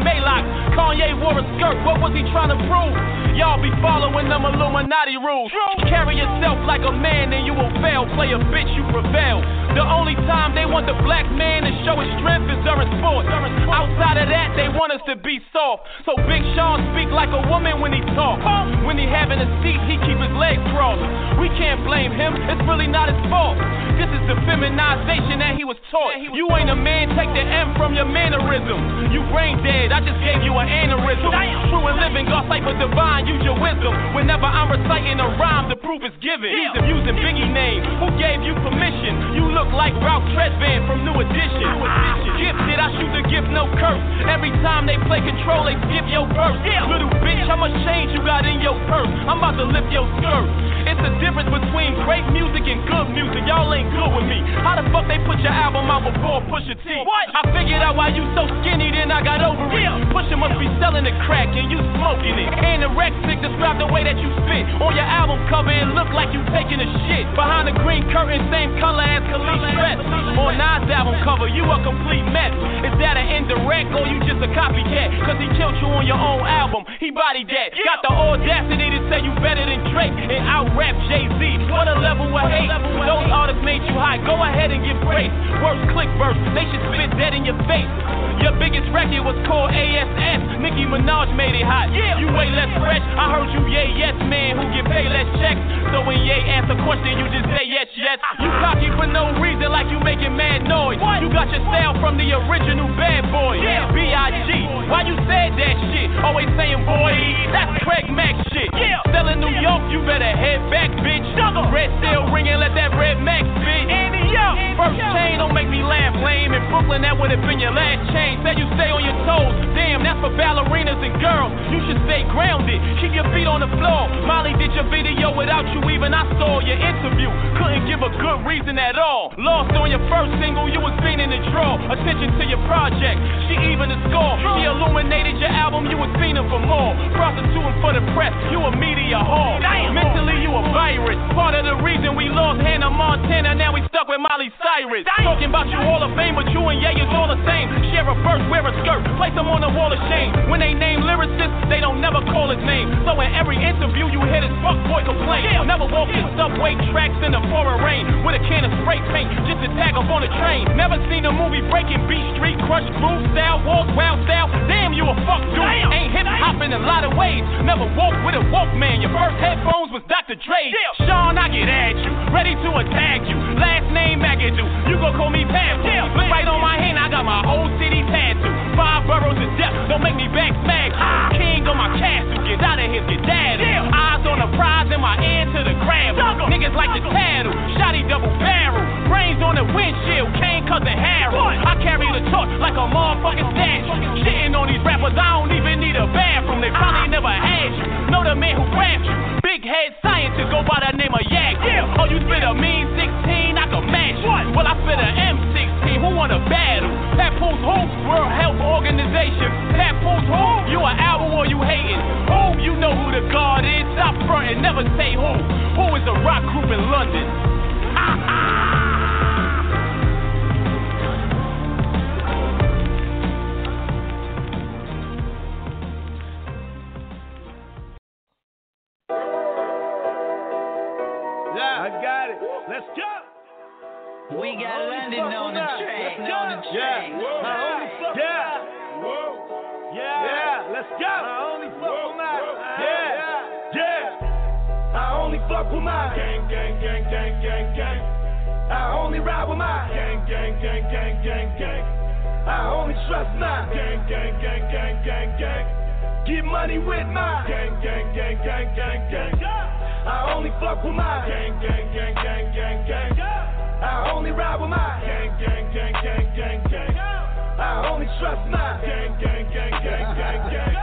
Kanye wore a skirt, what was he trying to prove? Y'all be following them Illuminati rules. Carry yourself like a man, and you will fail. Play a bitch, you prevail. The only time they want the black man to show his strength is during sports. Outside of that, they want us to be soft. So Big Sean speak like a woman when he talk. When he having a seat, he keep his legs crossed. We can't blame him, it's really not his fault. This is the feminization that he was taught. You ain't a man, take the M from your mannerism. You brain dead, I just gave you an aneurysm. True and living, God cipher divine, use your wisdom. Whenever I'm reciting a rhyme, the proof is given. He's abusing Biggie name. Who gave you permission? You look like Ralph Tresvant from New Edition. Gifted, I shoot the gift, no curse. Every time they play control, they skip your verse. Little bitch, how much change you got in your purse? I'm about to lift your skirt. It's the difference between great music and good music. Y'all ain't good with me. How the fuck they put your album out before Pusha T? What? I figured out why you so skinny, then I got over it. Pusha must be selling the crack and you smoking it. Anorexic, describe the way that you spit. On your album cover, it look like you taking a shit. Behind the green curtain, same color as Khalid dress. On Nas album cover, you a complete mess. Is that an indirect or you just a copycat? Cause he killed you on your own album. He bodied that. Got the audacity to say you better than Drake and out rap Jay Z. What a level of hate. Those artists made you high. Go ahead and get praise. Worst click verse. They should spit dead in your face. Your biggest record was called ASS. Nicki Minaj made it hot. You way less fresh. I heard you yay yes man who get paid less checks. So when Ye asks a question, you just say yes yes. You cocky for no reason like you making mad noise. You got your style from the original bad boy. B.I.G. Why you said that shit? Always saying boy, that's Craig Mack shit. Yeah. You better head back, bitch. Red still ringing, let that red max spit. First chain don't make me laugh, lame. In Brooklyn, that would have been your last chain. Said you stay on your toes. Damn, that's for ballerinas and girls. You should stay grounded. Keep your feet on the floor. Molly did your video without you even. I saw your interview. Couldn't give a good reason at all. Lost on your first single, you was fiending to draw attention to your project. She even the score. She illuminated your album, you was fiending for more. Prostituting for the press, you a media whore. Mentally, you a virus. Part of the reason we lost Hannah Montana, now we stuck with Molly Cyrus. Talking about you Hall of Fame, but you and Ye is all the same. Share a verse, wear a skirt, place them on the wall of shame. When they name lyricists, they don't never call his name. So in every interview, you hear this fuck boy complain. Never walk in subway tracks in the pouring rain with a can of spray paint just to tag up on a train. Never seen a movie breaking beat street, crush groove style, walk wild style. Damn, you a fuck dude. Ain't hip hop in a lot of ways. Never walk with a Walkman. Your first headphones was Dr. Dre. Sean, I get at you, ready to attack you. Last name McAdoo, you gon' call me Pam. Look right on my hand, I got my whole city tattooed. Five boroughs of death, don't make me back smack you. King on my castle, get out of here, get daddy. Eyes on the prize and my ear to the grab. Niggas like to tattle, shotty double barrel. Brains on the windshield, Kane cousin Harold. I carry the torch like a motherfucking statue. Shitting on these rappers, I don't even need a bathroom. They probably never had you. Know the man who grabbed you. Big head scientist, go by the name of Yak. Oh, you spit a mean 16, I can match you. Well, I spit a M16, who wanna battle? Papoose who? World Health Organization. Papoose who? You an album or you hating? Who? You know who the God is. Stop frontin', never say who. Who is the rock group in London? *laughs* Yeah, I got it. Let's go. We got London on the track. Let's. On the Yeah. track. Only fuck yeah. Yeah. Yeah. Let's go. I only fuck with my. Yeah. Yeah. I only fuck with my gang, gang, gang, gang, gang, gang. I only ride with my gang, gang, gang, gang, gang, gang. I only trust my gang, gang, gang, gang, gang, gang. Get money with my gang, gang, gang, gang, gang, gang. I only fuck with my gang, gang, gang, gang, gang, gang. I only ride with my gang, gang, gang, gang, gang, gang. I only trust my gang, gang, gang, gang, gang, gang.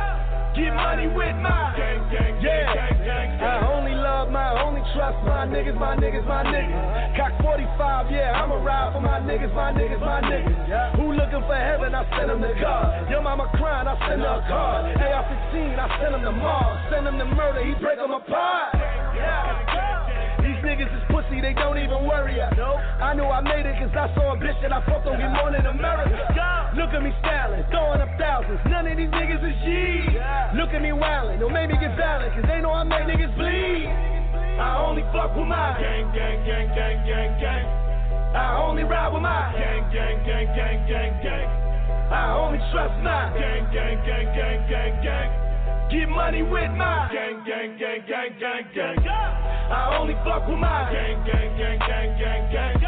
Get money with my gang, gang, gang, gang, gang, gang. I only love my, only trust my niggas, my niggas, my niggas. Cock 45, yeah, I'ma ride for my niggas, my niggas, my niggas. Who looking for heaven, I send them to God. Your mama crying, I send her a card. AR-15, I send them to Mars. Send them to murder, he break them apart. These niggas is pussy, they don't even worry ya. I knew I made it cause I saw a bitch that I fucked on Good Morning America. Look at me styling, throwing up thousands. None of these niggas is G. Look at me wildin', don't make me get violent cause they know I make niggas bleed. I only fuck with my gang, gang, gang, gang, gang, gang. I only ride with my gang, gang, gang, gang, gang, gang. I only trust my gang, gang, gang, gang, gang, gang. Get money with my gang, gang, gang, gang, gang, gang. I only fuck with my gang, gang, gang, gang, gang, gang.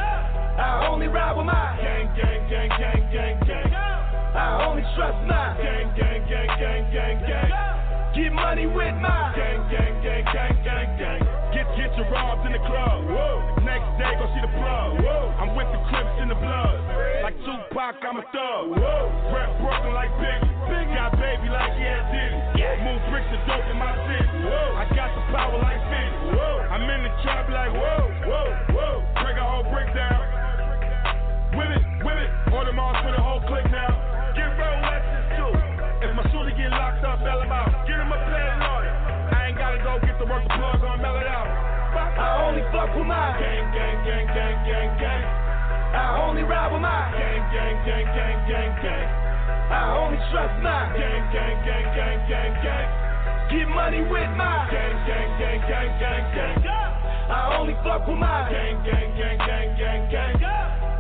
I only ride with my gang, gang, gang, gang, gang, gang. I only trust my gang, gang, gang, gang, gang, gang. Get money with my gang, gang, gang, gang, gang, gang. Get your robbed in the club. Whoa. Next day go see the plug. Whoa. I'm with the Crips in the blood. Like Tupac, I'm a thug. Whoa. Rap Brooklyn like Biggie. Got baby like yeah Diddy. Move bricks of dope in my city. Whoa. I got the power like Fitty. Whoa. I'm in the trap like whoa, whoa, whoa. Break a whole brick down. Whip it, whip it. Order Mars for the whole click now. Only fuck with my gang, gang, gang, gang, gang, gang. I only ride with my gang, gang, gang, gang, gang, gang. I only trust my gang, gang, gang, gang, gang, gang. Get money with my gang, gang, gang, gang, gang, gang. I only fuck with my gang, gang, gang, gang, gang, gang.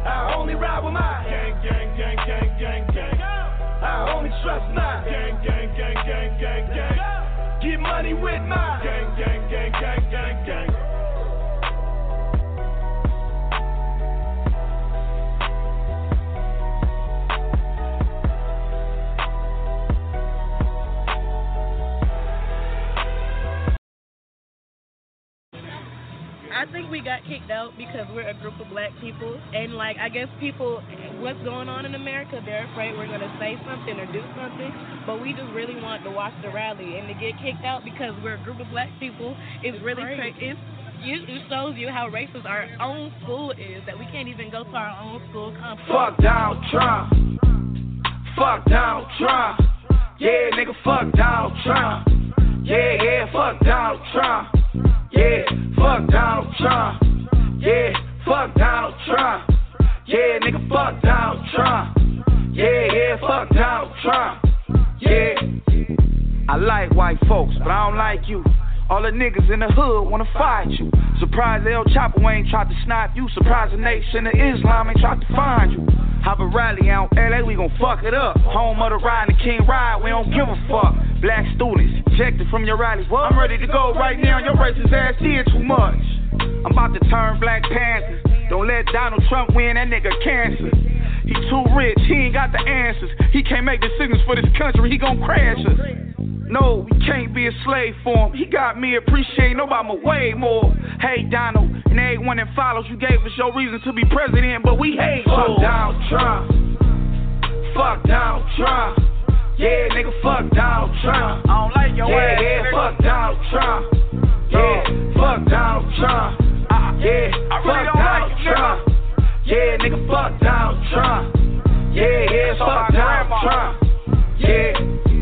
I only ride with my gang, gang, gang, gang, gang, gang. I only trust my gang, gang, gang, gang, gang, gang. Get money with my gang, gang, gang, gang, gang, gang. I think we got kicked out because we're a group of black people, and like I guess people, what's going on in America, they're afraid we're gonna say something or do something. But we just really want to watch the rally, and to get kicked out because we're a group of black people is really crazy. It's, it shows you how racist our own school is that we can't even go to our own school complex. Fuck Donald Trump. Fuck Donald Trump. Yeah, nigga, fuck Donald Trump. Yeah, yeah, fuck Donald Trump. Yeah, fuck Donald Trump. Yeah, fuck Donald Trump. Yeah, nigga, fuck Donald Trump. Yeah, yeah, fuck Donald Trump. Yeah. I like white folks, but I don't like you. All the niggas in the hood wanna fight you. Surprise El Chapo ain't tried to snipe you. Surprise the nation of Islam ain't tried to find you. Have a rally out LA, we gon' fuck it up. Home of the ride and the king ride, we don't give a fuck. Black students, ejected from your rallies. Well, I'm ready to go right now. Your racist ass did too much. I'm about to turn Black Panther. Don't let Donald Trump win, that nigga cancer. He too rich, he ain't got the answers. He can't make decisions for this country, he gon' crash us. No, we can't be a slave for him. He got me appreciating Obama way more. Hey, Donald, and everyone that follows, you gave us your reason to be president, but we hate Fuck Donald Trump. Fuck Donald Trump. Yeah, nigga, fuck Donald Trump. I don't like your yeah, ass. Yeah, nigga. fuck Donald Trump. Yeah, fuck Donald Trump. Uh, yeah, I really fuck Donald like Trump. Yeah, nigga, fuck Donald Trump. Yeah, yeah, fuck Donald Trump. Yeah.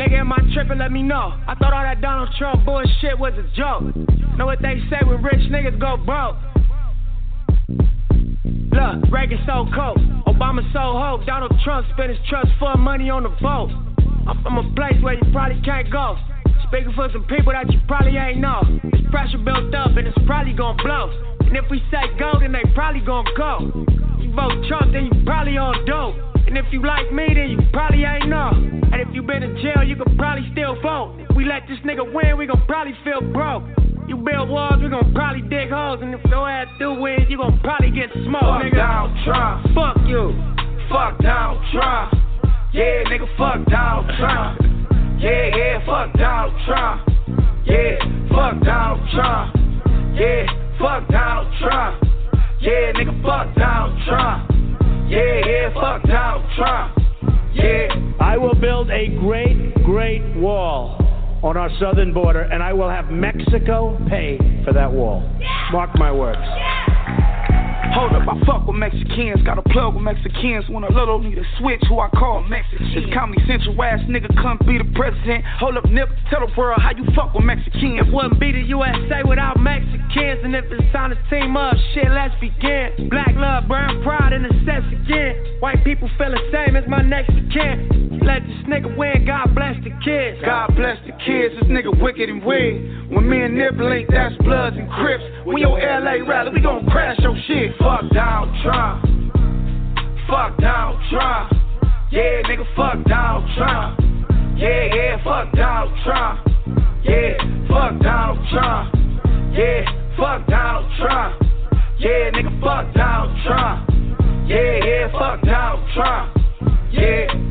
Nigga, am I tripping? Let me know. I thought all that Donald Trump bullshit was a joke. Know what they say when rich niggas go broke? Look, Reagan so cold, Obama so hope. Donald Trump spent his trust fund money on the vote. I'm from a place where you probably can't go. Speaking for some people that you probably ain't know. This pressure built up and it's probably gonna blow. And if we say go, then they probably gonna go. You vote Trump, then you probably on dope. And if you like me, then you probably ain't know. If you been in jail, you could probably still vote. If we let this nigga win, we gon' probably feel broke. You build walls, we gon' probably dig holes. And if your ass do win, you gon' probably get smoked, Fuck nigga. Donald Trump. Fuck you. Fuck Donald Trump. Yeah, nigga, fuck Donald Trump. Yeah, yeah, fuck Donald Trump. Yeah, fuck Donald Trump. Yeah, fuck Donald Trump. Yeah, nigga, fuck Donald Trump. Yeah, yeah, fuck Donald Trump. Yeah. I will build a great, great wall on our southern border, and I will have Mexico pay for that wall. Mark my words. Hold up, I fuck with Mexicans. Got a plug with Mexicans. When a little need a switch, who I call Mexican. This Comedy Central ass nigga come be the president. Hold up, Nip, tell the world how you fuck with Mexicans. It wouldn't be the USA without Mexicans. And if it's time to team up, shit, let's begin. Black love, brown pride, and the sense again. White people feel the same as my kin. Let this nigga win, God bless the kids. God bless the kids, this nigga wicked and weird. When me and Nip link, that's Bloods and Crips. When your LA rally, we gon' crash your shit. Fuck Donald Trump. Fuck Donald Trump. Yeah, nigga, fuck Donald Trump. Yeah, yeah, fuck Donald Trump. Yeah, fuck Donald Trump. Yeah, fuck Donald Trump. Yeah, nigga, fuck Donald Trump. Yeah, yeah, fuck Donald Trump. Yeah.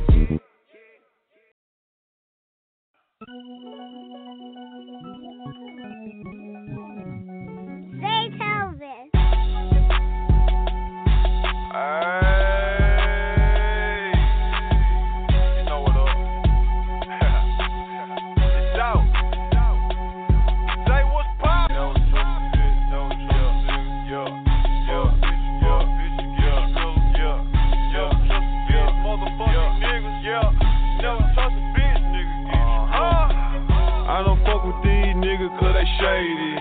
Shady.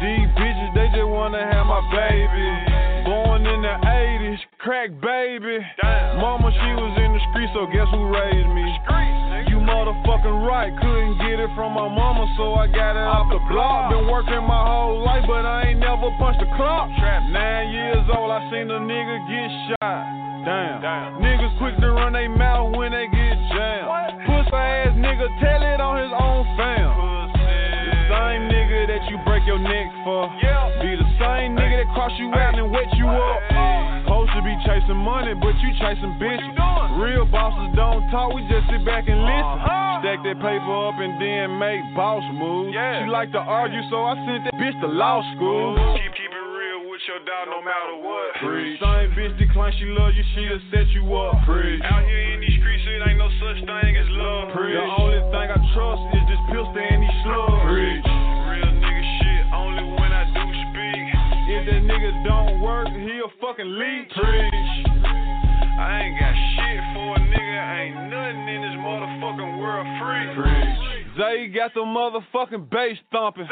These bitches, they just wanna have my baby. Crack baby. Mama, she was in the street, so guess who raised me? You motherfucking right, couldn't get it from my mama, so I got it off the block. Been working my whole life, but I ain't never punched a clock. Trap. Nine years old, I seen a nigga get shot. Damn. Niggas quick to run they mouth when they get jammed. Pussy ass nigga, tell it on his own fam. The same nigga that you break your neck for. Be the same nigga that cross you out and wet you up. Supposed to be chasing money, but you chasing bitches. Real bosses don't talk, we just sit back and listen. Uh-huh. Stack that paper up and then make boss moves. Yeah. She like to argue, so I sent that bitch to law school. Keep, keep it real with your dog no matter what. Preach. Same bitch decline, she love you, she'll set you up. Preach. Out here in these streets, it ain't no such thing as love. Preach. The only thing I trust is this pistol and these slugs. Preach. Real nigga shit, only when I do speak. If that nigga don't work, he a fucking leech. Preach. I ain't got shit for a nigga, ain't nothing in this motherfucking world free. Preach. Zay got the motherfucking bass thumping.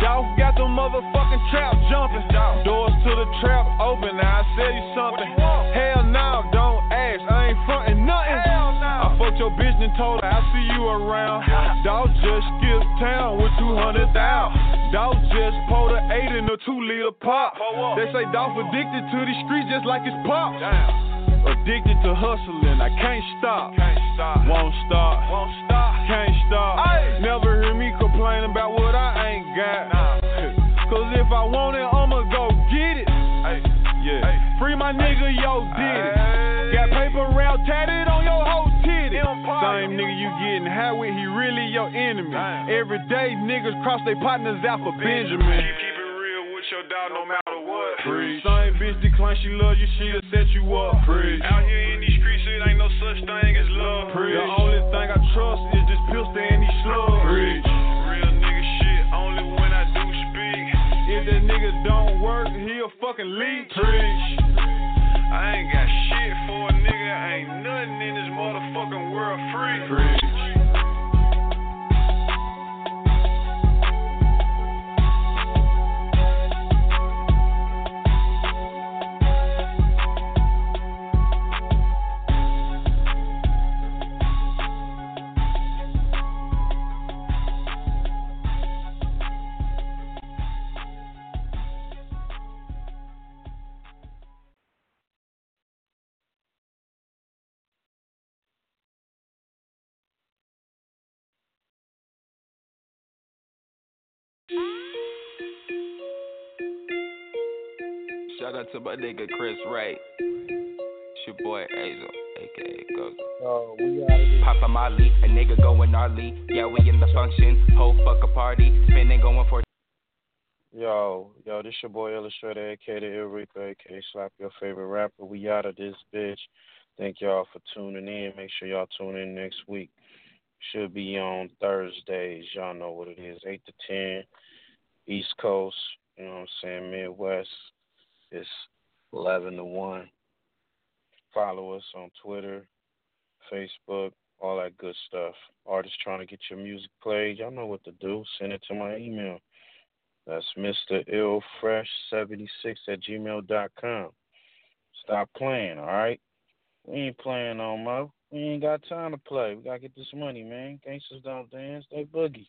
Dolph got the motherfucking trap jumping. Doors to the trap open, now I sell you something. Hell no, don't ask, I ain't frontin' nothing. I fucked your bitch and told her I see you around. Dog just skipped town with 200,000. Dog just pulled an 8 in a 2 liter pop. They say Dolph addicted to these streets just like his pop. Addicted to hustling, I can't stop. Can't stop. Won't stop. Won't stop. Can't stop. Never hear me complain about what I ain't got. Your enemy. Every day niggas cross their partners out for Benjamin. Keep, keep it real with your dog no matter what. Preach. Same bitch decline, she love you, she'll set you up. Preach. Out here in these streets, it ain't no such thing as love. Preach. The only thing I trust is this pistol and these slugs. Preach. Real nigga shit, only when I do speak. If that nigga don't work, he a fucking leech. Preach. I ain't got shit for a nigga, ain't nothing in this motherfucking world free. Preach. Out to my nigga Chris Ray. It's your boy Azel, aka Gozo. Oh, we out of this. Papa Molly, a nigga going gnarly. Yeah, we in the function. Whole fuck a party. Spinning going for. Yo, yo, this your boy Illustrator, aka the Rico, aka Slap Your Favorite Rapper. We out of this bitch. Thank y'all for tuning in. Make sure y'all tune in next week. Should be on Thursdays. Y'all know what it is. 8 to 10. East Coast. You know what I'm saying? Midwest. It's 11 to 1. Follow us on Twitter, Facebook, all that good stuff. Artists trying to get your music played. Y'all know what to do. Send it to my email. That's Mr. Illfresh76 at gmail.com. Stop playing, all right? We ain't playing no more. We ain't got time to play. We got to get this money, man. Gangsters don't dance, they boogie.